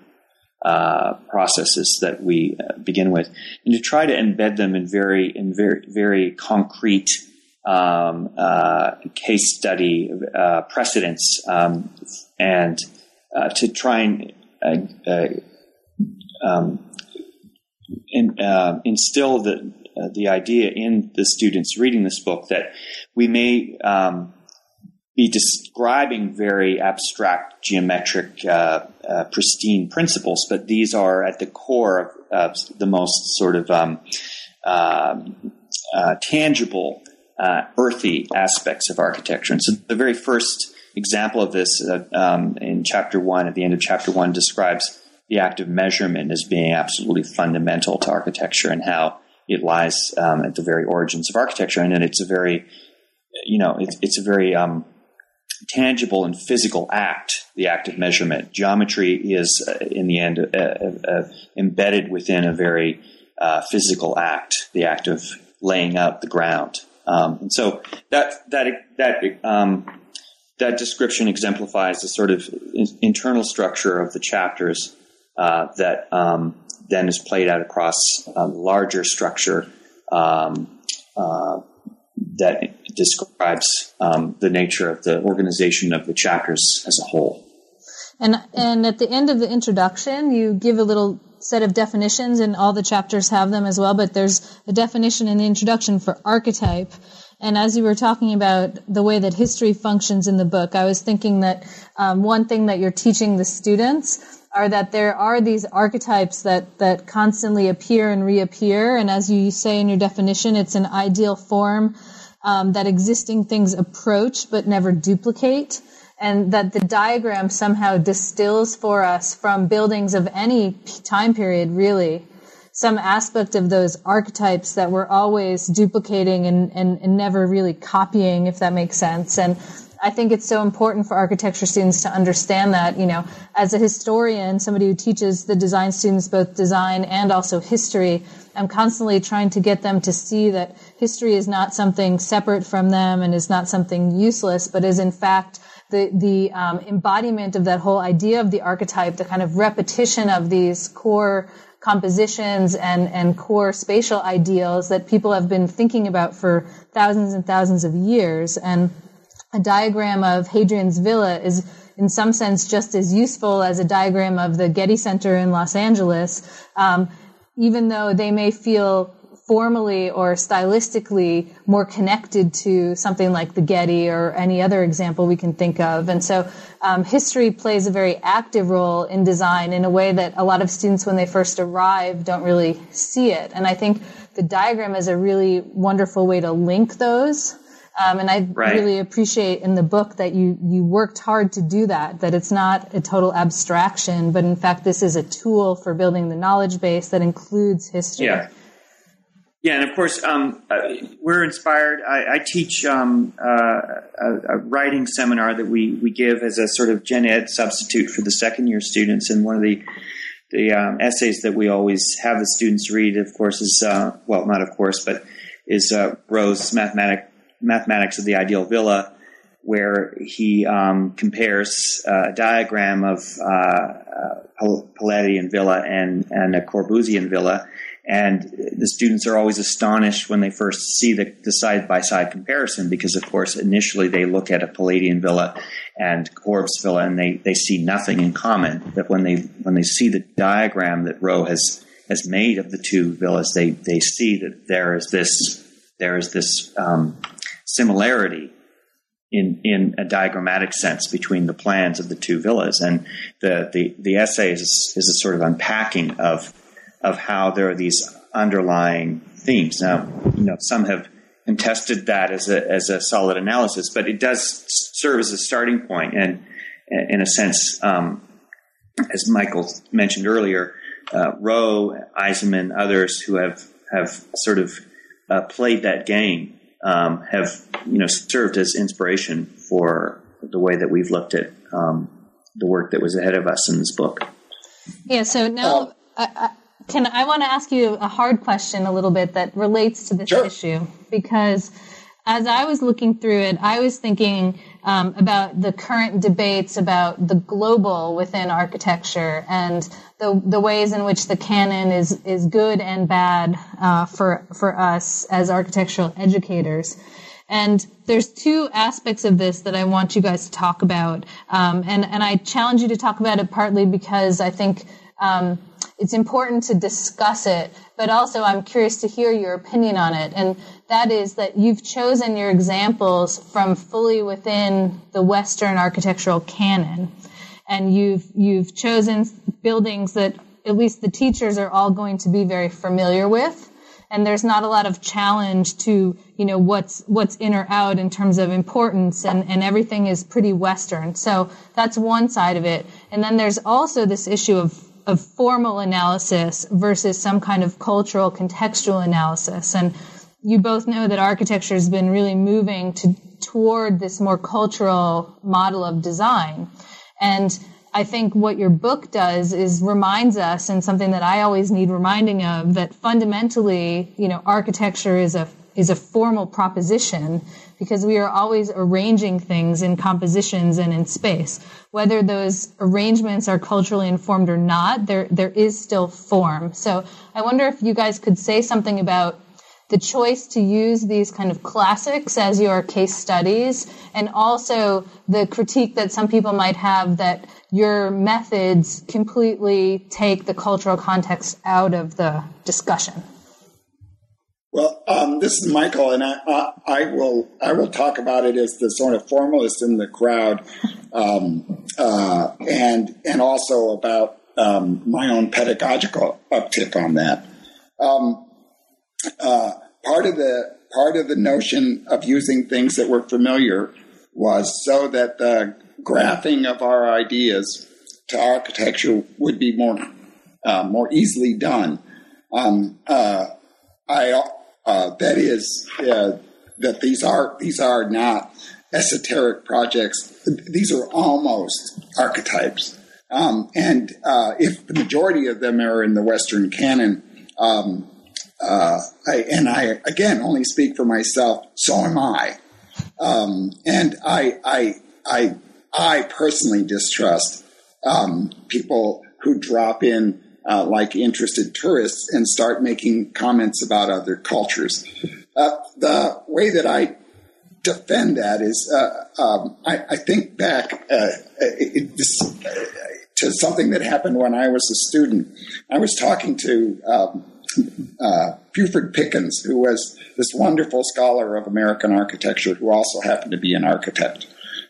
uh, processes that we uh, begin with, and to try to embed them in very in very very concrete um, uh, case study uh, precedents, um, and to try and um, in, uh, instill the uh, the idea in the students reading this book that we may um, be describing very abstract, geometric, uh, uh pristine principles, but these are at the core of, the most sort of um, um uh, tangible, uh, earthy aspects of architecture. And so the very first example of this um, in chapter one, at the end of chapter one, describes the act of measurement as being absolutely fundamental to architecture and how it lies um, at the very origins of architecture. And it's a very, you know, it's, it's a very um, tangible and physical act, the act of measurement. Geometry is, uh, in the end, uh, uh, uh embedded within a very uh, physical act, the act of laying out the ground. Um, and so that that that um, that description exemplifies the sort of internal structure of the chapters uh, that um, then is played out across a larger structure um, uh, that describes um, the nature of the organization of the chapters as a whole. And and at the end of the introduction, you give a little set of definitions, and all the chapters have them as well. But there's a definition in the introduction for archetype. And as you were talking about the way that history functions in the book, I was thinking that um, one thing that you're teaching the students are that there are these archetypes that, that constantly appear and reappear. And as you say in your definition, it's an ideal form um, that existing things approach but never duplicate. And that the diagram somehow distills for us from buildings of any time period, really, some aspect of those archetypes that we're always duplicating and, and, and never really copying, if that makes sense. And I think it's so important for architecture students to understand that, you know, as a historian, somebody who teaches the design students both design and also history, I'm constantly trying to get them to see that history is not something separate from them and is not something useless, but is in fact the, the um, embodiment of that whole idea of the archetype, the kind of repetition of these core compositions and, and core spatial ideals that people have been thinking about for thousands and thousands of years. And a diagram of Hadrian's Villa is in some sense just as useful as a diagram of the Getty Center in Los Angeles, um, even though they may feel formally or stylistically more connected to something like the Getty or any other example we can think of. And so um, history plays a very active role in design in a way that a lot of students, when they first arrive, don't really see it. And I think the diagram is a really wonderful way to link those. Um, and I right. really appreciate in the book that you you worked hard to do that. That it's not a total abstraction, but in fact, this is a tool for building the knowledge base that includes history. Yeah. Yeah, and of course, um, uh, we're inspired. I, I teach um, uh, a, a, writing seminar that we, we give as a sort of gen ed substitute for the second year students. And one of the the um, essays that we always have the students read, of course, is uh, well, not of course, but is uh, Rowe's mathematic, mathematics of the ideal villa, where he um, compares uh, a diagram of uh, Palladian villa and and a Corbusian villa and the students are always astonished when they first see the, the side-by-side comparison because, of course, initially they look at a Palladian villa and Corb's villa and they, they see nothing in common. But when they when they see the diagram that Rowe has has made of the two villas, they they see that there is this there is this um, similarity in in a diagrammatic sense between the plans of the two villas, and the the, the essay is is a sort of unpacking of of how there are these underlying themes. Now, you know, some have contested that as a, as a solid analysis, but it does serve as a starting point. And in a sense, um, as Michael mentioned earlier, uh, Rowe, Eisenman, others who have, have sort of uh, played that game um, have, you know, served as inspiration for the way that we've looked at um, the work that was ahead of us in this book. Yeah, so now I, can I want to ask you a hard question a little bit that relates to this sure. issue because as I was looking through it, I was thinking um, about the current debates about the global within architecture and the the ways in which the canon is is good and bad uh, for for us as architectural educators. And there's two aspects of this that I want you guys to talk about, um, and and I challenge you to talk about it partly because I think. Um, it's important to discuss it, but also I'm curious to hear your opinion on it. And that is that you've chosen your examples from fully within the Western architectural canon. And you've, you've chosen buildings that at least the teachers are all going to be very familiar with. And there's not a lot of challenge to, you know, what's, what's in or out in terms of importance and, and everything is pretty Western. So that's one side of it. And then there's also this issue of of formal analysis versus some kind of cultural contextual analysis. And you both know that architecture has been really moving to, toward this more cultural model of design. And I think what your book does is reminds us, and something that I always need reminding of, that fundamentally, you know, architecture is a is a formal proposition because we are always arranging things in compositions and in space. Whether those arrangements are culturally informed or not, there, there is still form. So I wonder if you guys could say something about the choice to use these kind of classics as your case studies and also the critique that some people might have that your methods completely take the cultural context out of the discussion. Well, um, this is Michael, and I, I, I, will I will talk about it as the sort of formalist in the crowd, um, uh, and and also about um, my own pedagogical uptick on that. Um, uh, part of the part of the notion of using things that were familiar was so that the graphing of our ideas to architecture would be more uh, more easily done. Um, uh, I uh, that is that these are these are not esoteric projects. These are almost archetypes. Um, and uh, if the majority of them are in the Western canon, um, uh, I, and I again only speak for myself, so am I. Um, and I, I, I, I personally distrust um, people who drop in uh, like interested tourists and start making comments about other cultures. Uh, the way that I defend that is uh, um, I, I, think back uh, it, this, to something that happened when I was a student. I was talking to um, uh, Buford Pickens, who was this wonderful scholar of American architecture who also happened to be an architect.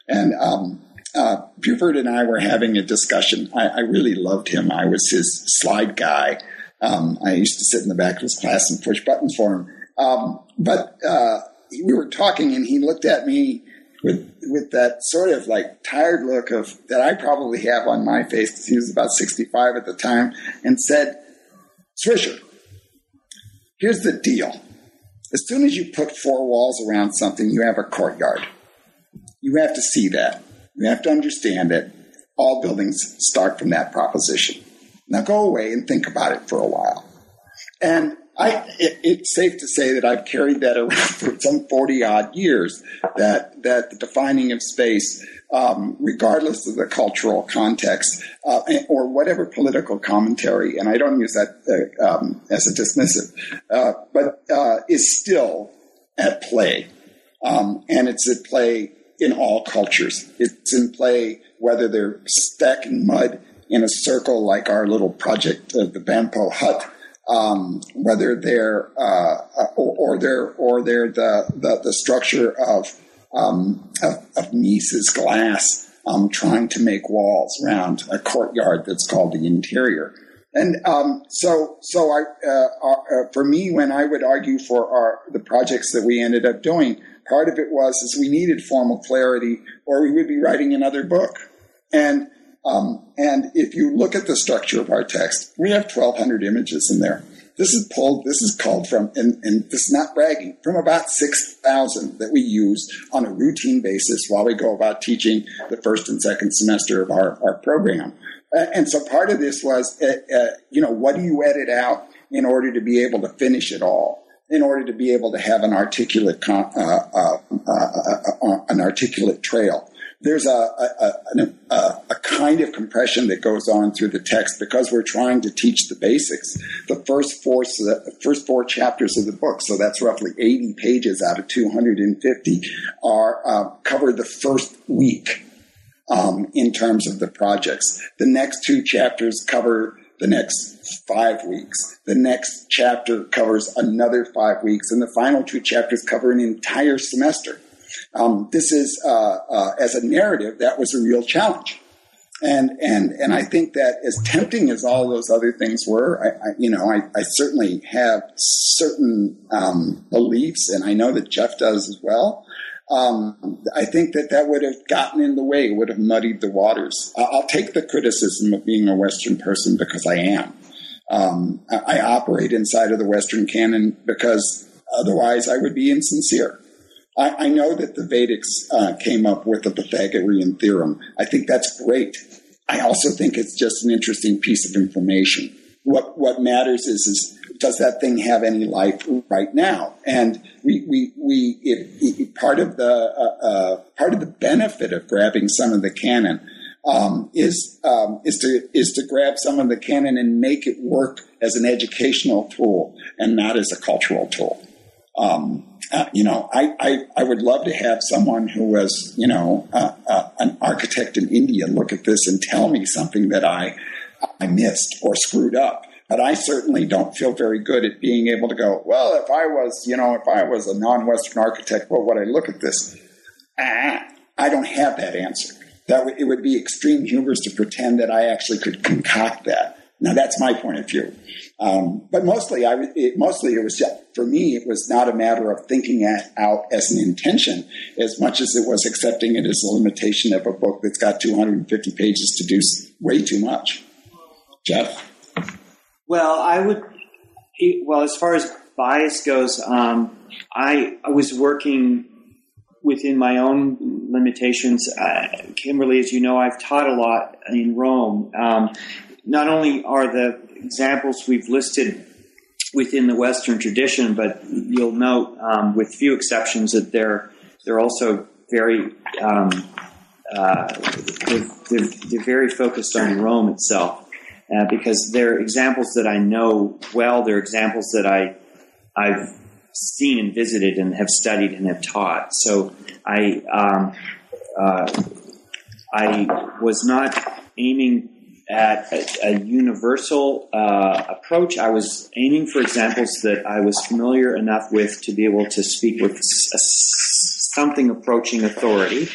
And um, uh, Buford and I were having a discussion. I, I really loved him. I was his slide guy. Um, I used to sit in the back of his class and push buttons for him. Um, but uh, we were talking, and he looked at me with with that sort of like tired look of that I probably have on my face because he was about sixty five at the time, and said, "Swisher, here's the deal. As soon as you put four walls around something, you have a courtyard. You have to see that. You have to understand it. All buildings start from that proposition. Now go away and think about it for a while. And I, it, it's safe to say that I've carried that around for some 40 odd years, that, that the defining of space, um, regardless of the cultural context uh, or whatever political commentary, and I don't use that uh, um, as a dismissive, uh, but uh, is still at play. Um, and it's at play in all cultures. It's in play whether they're stacking mud in a circle like our little project, of the Banpo hut, um, whether they're uh, uh, or, or, they're or they're the the, the structure of, um, of, of Mies's glass, um, trying to make walls around a courtyard that's called the interior. And um, so, so I, uh, uh, for me, when I would argue for our the projects that we ended up doing, part of it was is we needed formal clarity, or we would be writing another book. And um, and if you look at the structure of our text, we have 1,200 images in there. This is pulled, this is called from, and, and this is not bragging, from about 6,000 that we use on a routine basis while we go about teaching the first and second semester of our, our program. Uh, and so part of this was, uh, uh, you know, what do you edit out in order to be able to finish it all? In order to be able to have an articulate, uh, uh, uh, an articulate trail there's a, a, a, a, kind of compression that goes on through the text because we're trying to teach the basics. The first four, first four chapters of the book, so that's roughly 80 pages out of 250, are uh, cover the first week um, in terms of the projects. The next two chapters cover the next five weeks. The next chapter covers another five weeks, and the final two chapters cover an entire semester. Um, this is, uh, uh, as a narrative, that was a real challenge. And, and, and I think that as tempting as all those other things were, I, I you know, I, I, certainly have certain um, beliefs, and I know that Jeff does as well. Um, I think that that would have gotten in the way, would have muddied the waters. I'll take the criticism of being a Western person because I am. Um, I operate inside of the Western canon because otherwise I would be insincere. I, I know that the Vedics uh, came up with the Pythagorean theorem. I think that's great. I also think it's just an interesting piece of information. What what matters is is does that thing have any life right now? And we we we it, it, part of the uh, uh, part of the benefit of grabbing some of the canon um, is um, is to is to grab some of the canon and make it work as an educational tool and not as a cultural tool. Um, uh, you know, I, I, I, would love to have someone who was, you know, uh, uh, an architect in India look at this and tell me something that I, I missed or screwed up. But I certainly don't feel very good at being able to go, well, if I was, you know, if I was a non Western architect, what would I look at this? Ah, I don't have that answer. That w- it would be extreme hubris to pretend that I actually could concoct that. Now, that's my point of view. Um, but mostly, I it, mostly it was for me. It was not a matter of thinking it out as an intention, as much as it was accepting it as a limitation of a book that's got 250 pages to do way too much. Jeff. Well, I would. Well, as far as bias goes, um, I, I was working within my own limitations. Uh, Kimberly, as you know, I've taught a lot in Rome. Um, not only are the examples we've listed within the Western tradition, but you'll note, um, with few exceptions, that they're they're also very um, uh, they're, they're, they're, very focused on Rome itself. uh, because they're examples that I know well. They're examples that I I've seen and visited and have studied and have taught. So I um, uh, I was not aiming at a, a universal uh, approach. I was aiming for examples that I was familiar enough with to be able to speak with something approaching authority.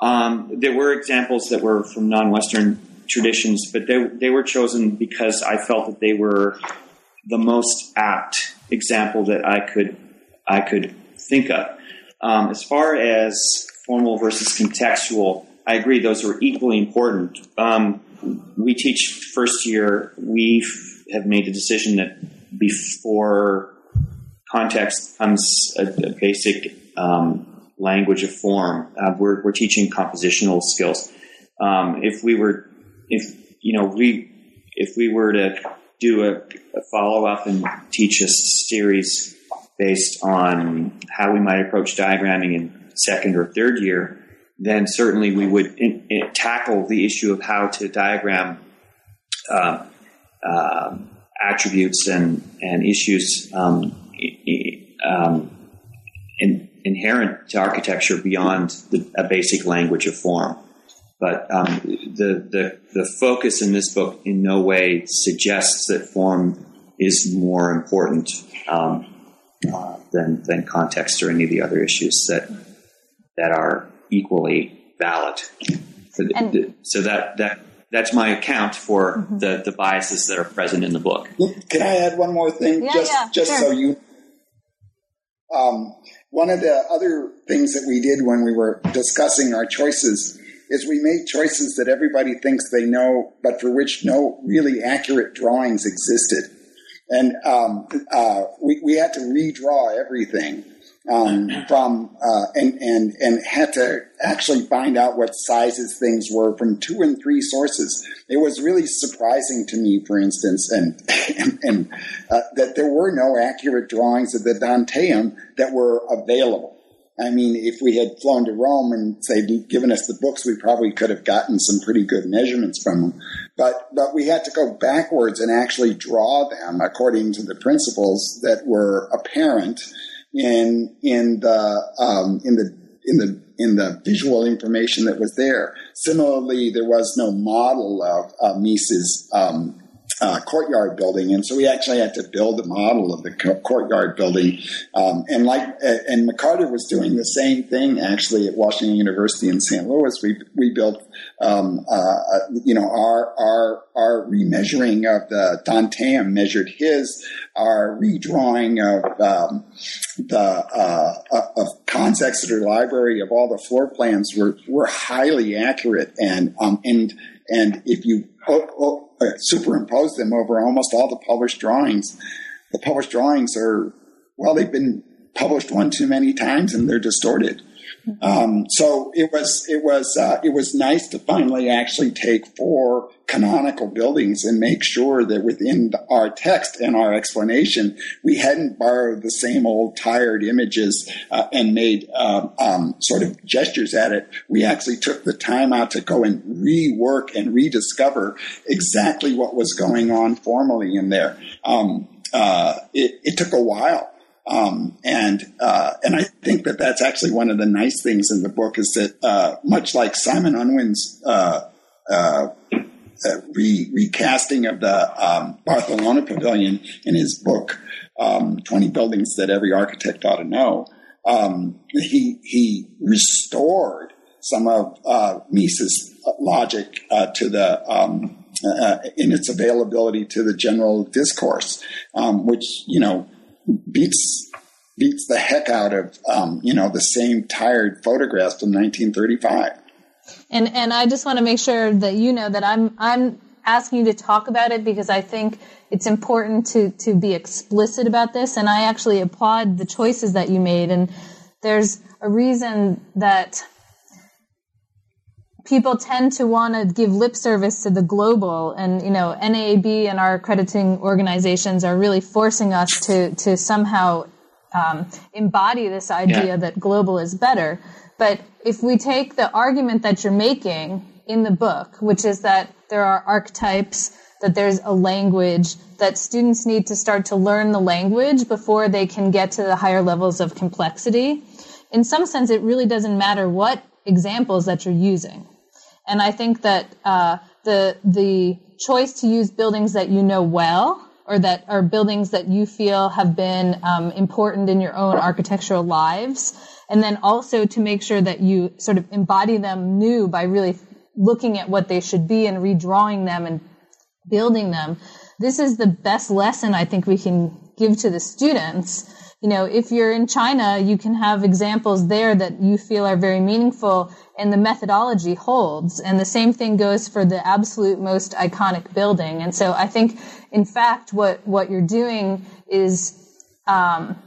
Um, there were examples that were from non-Western traditions, but they, they were chosen because I felt that they were the most apt example that I could I could think of. Um, as far as formal versus contextual, I agree; those are equally important. Um, we teach first year. We have made the decision that before context comes a, a basic um, language of form. Uh, we're, we're teaching compositional skills. Um, if we were, if you know, we if we were to do a, a follow up and teach a series based on how we might approach diagramming in second or third year, then certainly we would in, in, tackle the issue of how to diagram uh, uh, attributes and, and issues um, um, in, inherent to architecture beyond the, a basic language of form. But um, the, the, the focus in this book in no way suggests that form is more important um, uh, than, than context or any of the other issues that that are equally valid. And, so that that that's my account for mm-hmm. the, the biases that are present in the book. Can I add one more thing? Yeah, just yeah, just sure. so you um, one of the other things that we did when we were discussing our choices is we made choices that everybody thinks they know, but for which no really accurate drawings existed. And um, uh, we, we had to redraw everything um, from uh, and and and had to actually find out what sizes things were from two and three sources. It was really surprising to me, for instance, and and, and uh, that there were no accurate drawings of the Danteum that were available. I mean, if we had flown to Rome and say given us the books, we probably could have gotten some pretty good measurements from them. But but we had to go backwards and actually draw them according to the principles that were apparent in in the um, in the in the in the visual information that was there. Similarly, there was no model of uh, Mies's um, uh, courtyard building, and so we actually had to build a model of the co- courtyard building. Um, and like, uh, and McCarter was doing the same thing actually at Washington University in St. Louis. We we built, um, uh, uh, you know, our our our remeasuring of the Danteum measured his. Our redrawing of um, the uh, uh, of Kahn's Exeter Library of all the floor plans were were highly accurate, and um, and and if you oh, oh, uh, superimpose them over almost all the published drawings. The published drawings are, well, they've been published one too many times and they're distorted. Um, so it was it was uh, it was nice to finally actually take four canonical buildings and make sure that within our text and our explanation we hadn't borrowed the same old tired images uh, and made um, um, sort of gestures at it. We actually took the time out to go and rework and rediscover exactly what was going on formally in there. Um, uh, it, it took a while. Um, and uh, and I think that that's actually one of the nice things in the book is that uh, much like Simon Unwin's uh, uh, uh re- recasting of the um, Barcelona Pavilion in his book um, Twenty Buildings That Every Architect Ought to Know, um, he he restored some of uh, Mies's logic to the um, in its availability to the general discourse, um, which you know beats beats the heck out of um, you know the same tired photographs from 1935. And and I just want to make sure that you know that I'm I'm asking you to talk about it because I think it's important to to be explicit about this. And I actually applaud the choices that you made. And there's a reason that people tend to want to give lip service to the global and you know NAAB and our accrediting organizations are really forcing us to to somehow um, embody this idea yeah. that global is better but if we take the argument that you're making in the book which is that there are archetypes that there's a language that students need to start to learn the language before they can get to the higher levels of complexity. In some sense, it really doesn't matter what examples that you're using. And I think that uh, the the choice to use buildings that you know well or that are buildings that you feel have been um, important in your own architectural lives, and then also to make sure that you sort of embody them new by really looking at what they should be and redrawing them and building them. This is the best lesson I think we can give to the students. You know, if you're in China, you can have examples there that you feel are very meaningful and the methodology holds. And the same thing goes for the absolute most iconic building. And so I think, in fact, what, what you're doing is, um,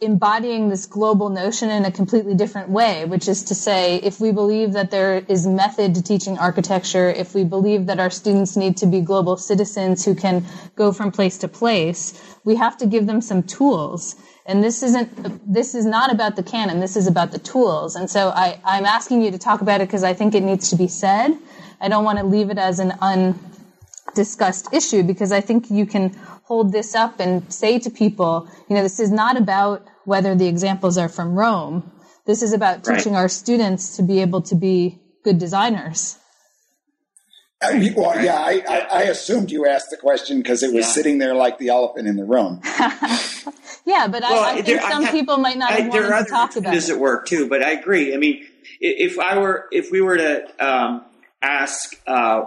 embodying this global notion in a completely different way, which is to say, if we believe that there is method to teaching architecture, if we believe that our students need to be global citizens who can go from place to place, we have to give them some tools. And this isn't, this is not about the canon, this is about the tools. And so I, I'm asking you to talk about it because I think it needs to be said. I don't want to leave it as an undiscussed issue because I think you can hold this up and say to people, you know, this is not about whether the examples are from Rome. This is about teaching our students to be able to be good designers. Uh, well, yeah, I, I, I, assumed you asked the question because it was yeah. sitting there like the elephant in the room. yeah, but well, I, I, think some people might not have wanted to talk about it. at work too, but I agree. I mean, if I were, if we were to um, ask uh,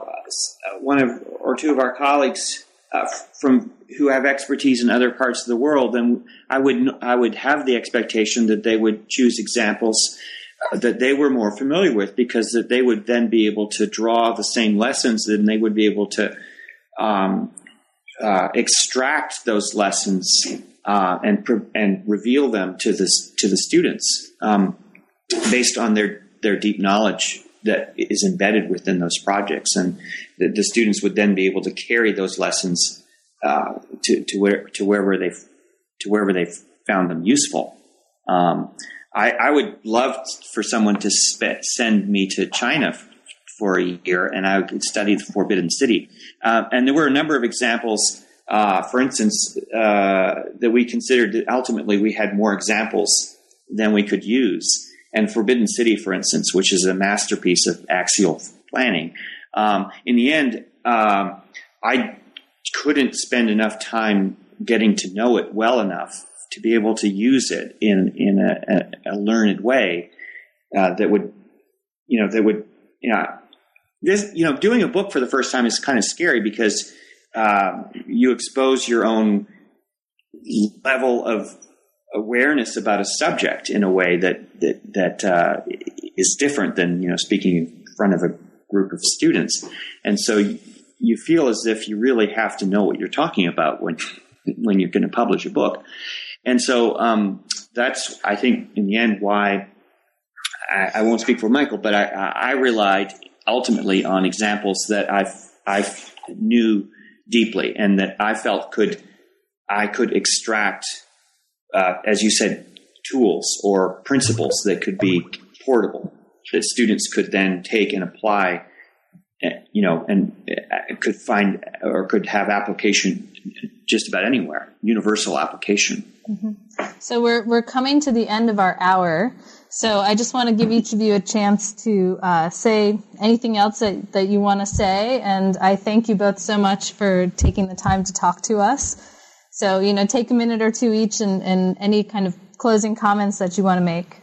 one of or two of our colleagues uh, from who have expertise in other parts of the world, then I would I would have the expectation that they would choose examples uh, that they were more familiar with because that they would then be able to draw the same lessons and they would be able to um, uh, extract those lessons uh, and and reveal them to the to the students um, based on their their deep knowledge that is embedded within those projects, and the, the students would then be able to carry those lessons uh, to to where to wherever they to wherever they found them useful. Um, I, I, would love for someone to sp- send me to China f- for a year, and I would study the Forbidden City. Uh, and there were a number of examples. Uh, for instance, uh, that we considered that ultimately we had more examples than we could use. And Forbidden City, for instance, which is a masterpiece of axial planning, um, in the end, um, I couldn't spend enough time getting to know it well enough to be able to use it in in a, a, a learned way uh, that would you know that would you know this you know doing a book for the first time is kind of scary because um, you expose your own level of awareness about a subject in a way that that that uh, is different than you know speaking in front of a group of students, and so you feel as if you really have to know what you're talking about when when you're going to publish a book. And so um, that's, I think, in the end, why I, won't speak for Michael, but I, I, relied ultimately on examples that I I knew deeply and that I felt could I could extract, uh, as you said, tools or principles that could be portable that students could then take and apply you know, and uh, could find or could have application just about anywhere, universal application. Mm-hmm. So we're we're coming to the end of our hour. So I just want to give each of you a chance to uh, say anything else that, that you want to say, and I thank you both so much for taking the time to talk to us. So you know, take a minute or two each, and, and any kind of closing comments that you want to make.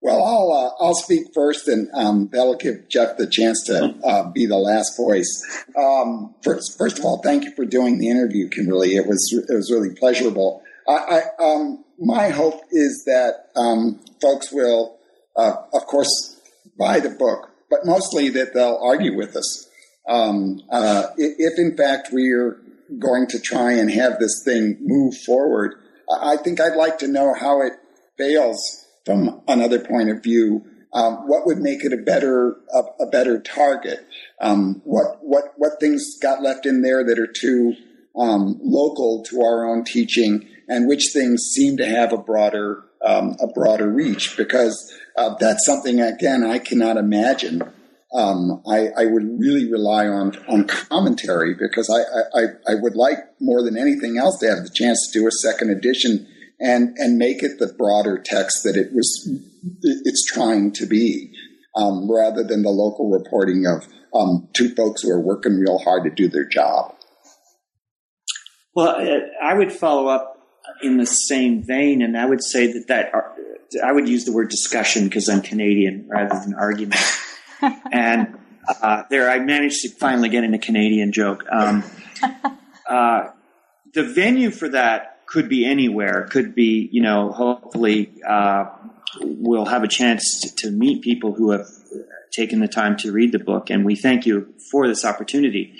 Well, I'll uh, I'll speak first, and um, that'll give Jeff the chance to uh, be the last voice. Um, first, first of all, thank you for doing the interview, Kimberly. It was it was really pleasurable. I, I um, my hope is that um, folks will, uh, of course, buy the book, but mostly that they'll argue with us. Um, uh, if in fact we're going to try and have this thing move forward, I think I'd like to know how it fails from another point of view, um, what would make it a better a, a better target? Um, what what what things got left in there that are too um, local to our own teaching, and which things seem to have a broader um, a broader reach? Because uh, that's something again I cannot imagine um, I, I, would really rely on on commentary because I, I, I would like more than anything else to have the chance to do a second edition and and make it the broader text that it was it's trying to be, um, rather than the local reporting of um, two folks who are working real hard to do their job. Well, I would follow up in the same vein, and I would say that that I would use the word discussion because I'm Canadian rather than argument. and uh, there, I managed to finally get in a Canadian joke. Um, uh, the venue for that could be anywhere. Could be, you know, hopefully uh, we'll have a chance to, to, meet people who have taken the time to read the book, and we thank you for this opportunity.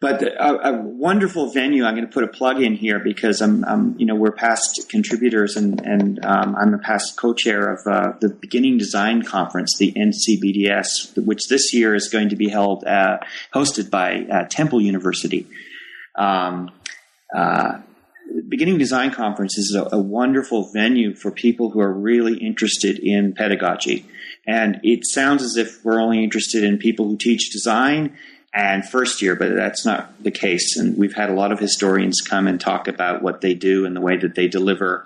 But a, a, wonderful venue. I'm going to put a plug in here because I'm, I'm you know, we're past contributors, and and um, I'm a past co-chair of uh, the Beginning Design Conference, the NCBDS, which this year is going to be held uh, hosted by uh, Temple University. Um, uh, Beginning Design Conference is a, a wonderful venue for people who are really interested in pedagogy. And it sounds as if we're only interested in people who teach design and first year, but that's not the case. And we've had a lot of historians come and talk about what they do and the way that they deliver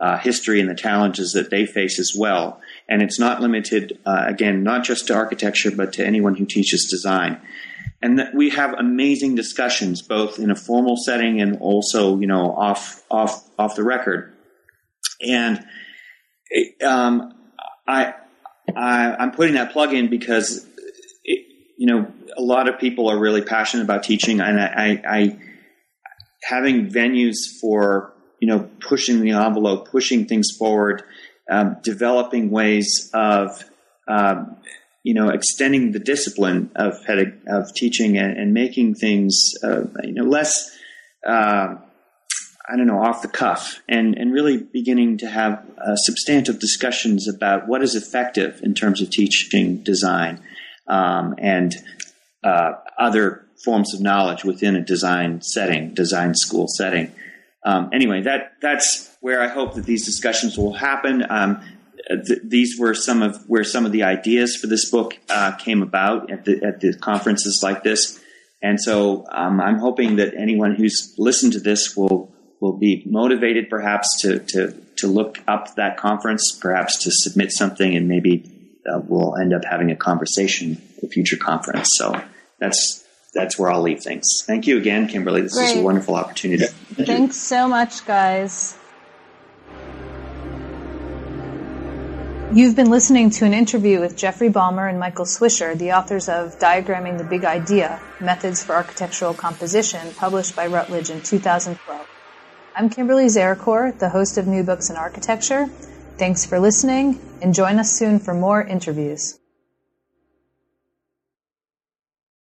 uh, history and the challenges that they face as well. And it's not limited, uh, again, not just to architecture, but to anyone who teaches design. And that we have amazing discussions, both in a formal setting and also, you know, off off off the record. And um, I, I I'm putting that plug in because you know, a lot of people are really passionate about teaching, and I, I having venues for you know pushing the envelope, pushing things forward, um, developing ways of um, you know extending the discipline of of teaching and, and making things uh, you know less. Uh, I don't know, off the cuff, and, and really beginning to have uh, substantive discussions about what is effective in terms of teaching design um, and uh, other forms of knowledge within a design setting, design school setting. Um, anyway, that that's where I hope that these discussions will happen. Um, th- these were some of where some of the ideas for this book uh, came about at the at the conferences like this, and so um, I'm hoping that anyone who's listened to this will will be motivated, perhaps to to to look up that conference, perhaps to submit something, and maybe uh, we'll end up having a conversation at a future conference. So that's that's where I'll leave things. Thank you again, Kimberly. This Great. is a wonderful opportunity. Thank Thanks so much, guys. You've been listening to an interview with Jeffrey Balmer and Michael Swisher, the authors of Diagramming the Big Idea Methods for Architectural Composition, published by Routledge in 2012. I'm Kimberly Zarecor, the host of New Books in Architecture. Thanks for listening and join us soon for more interviews.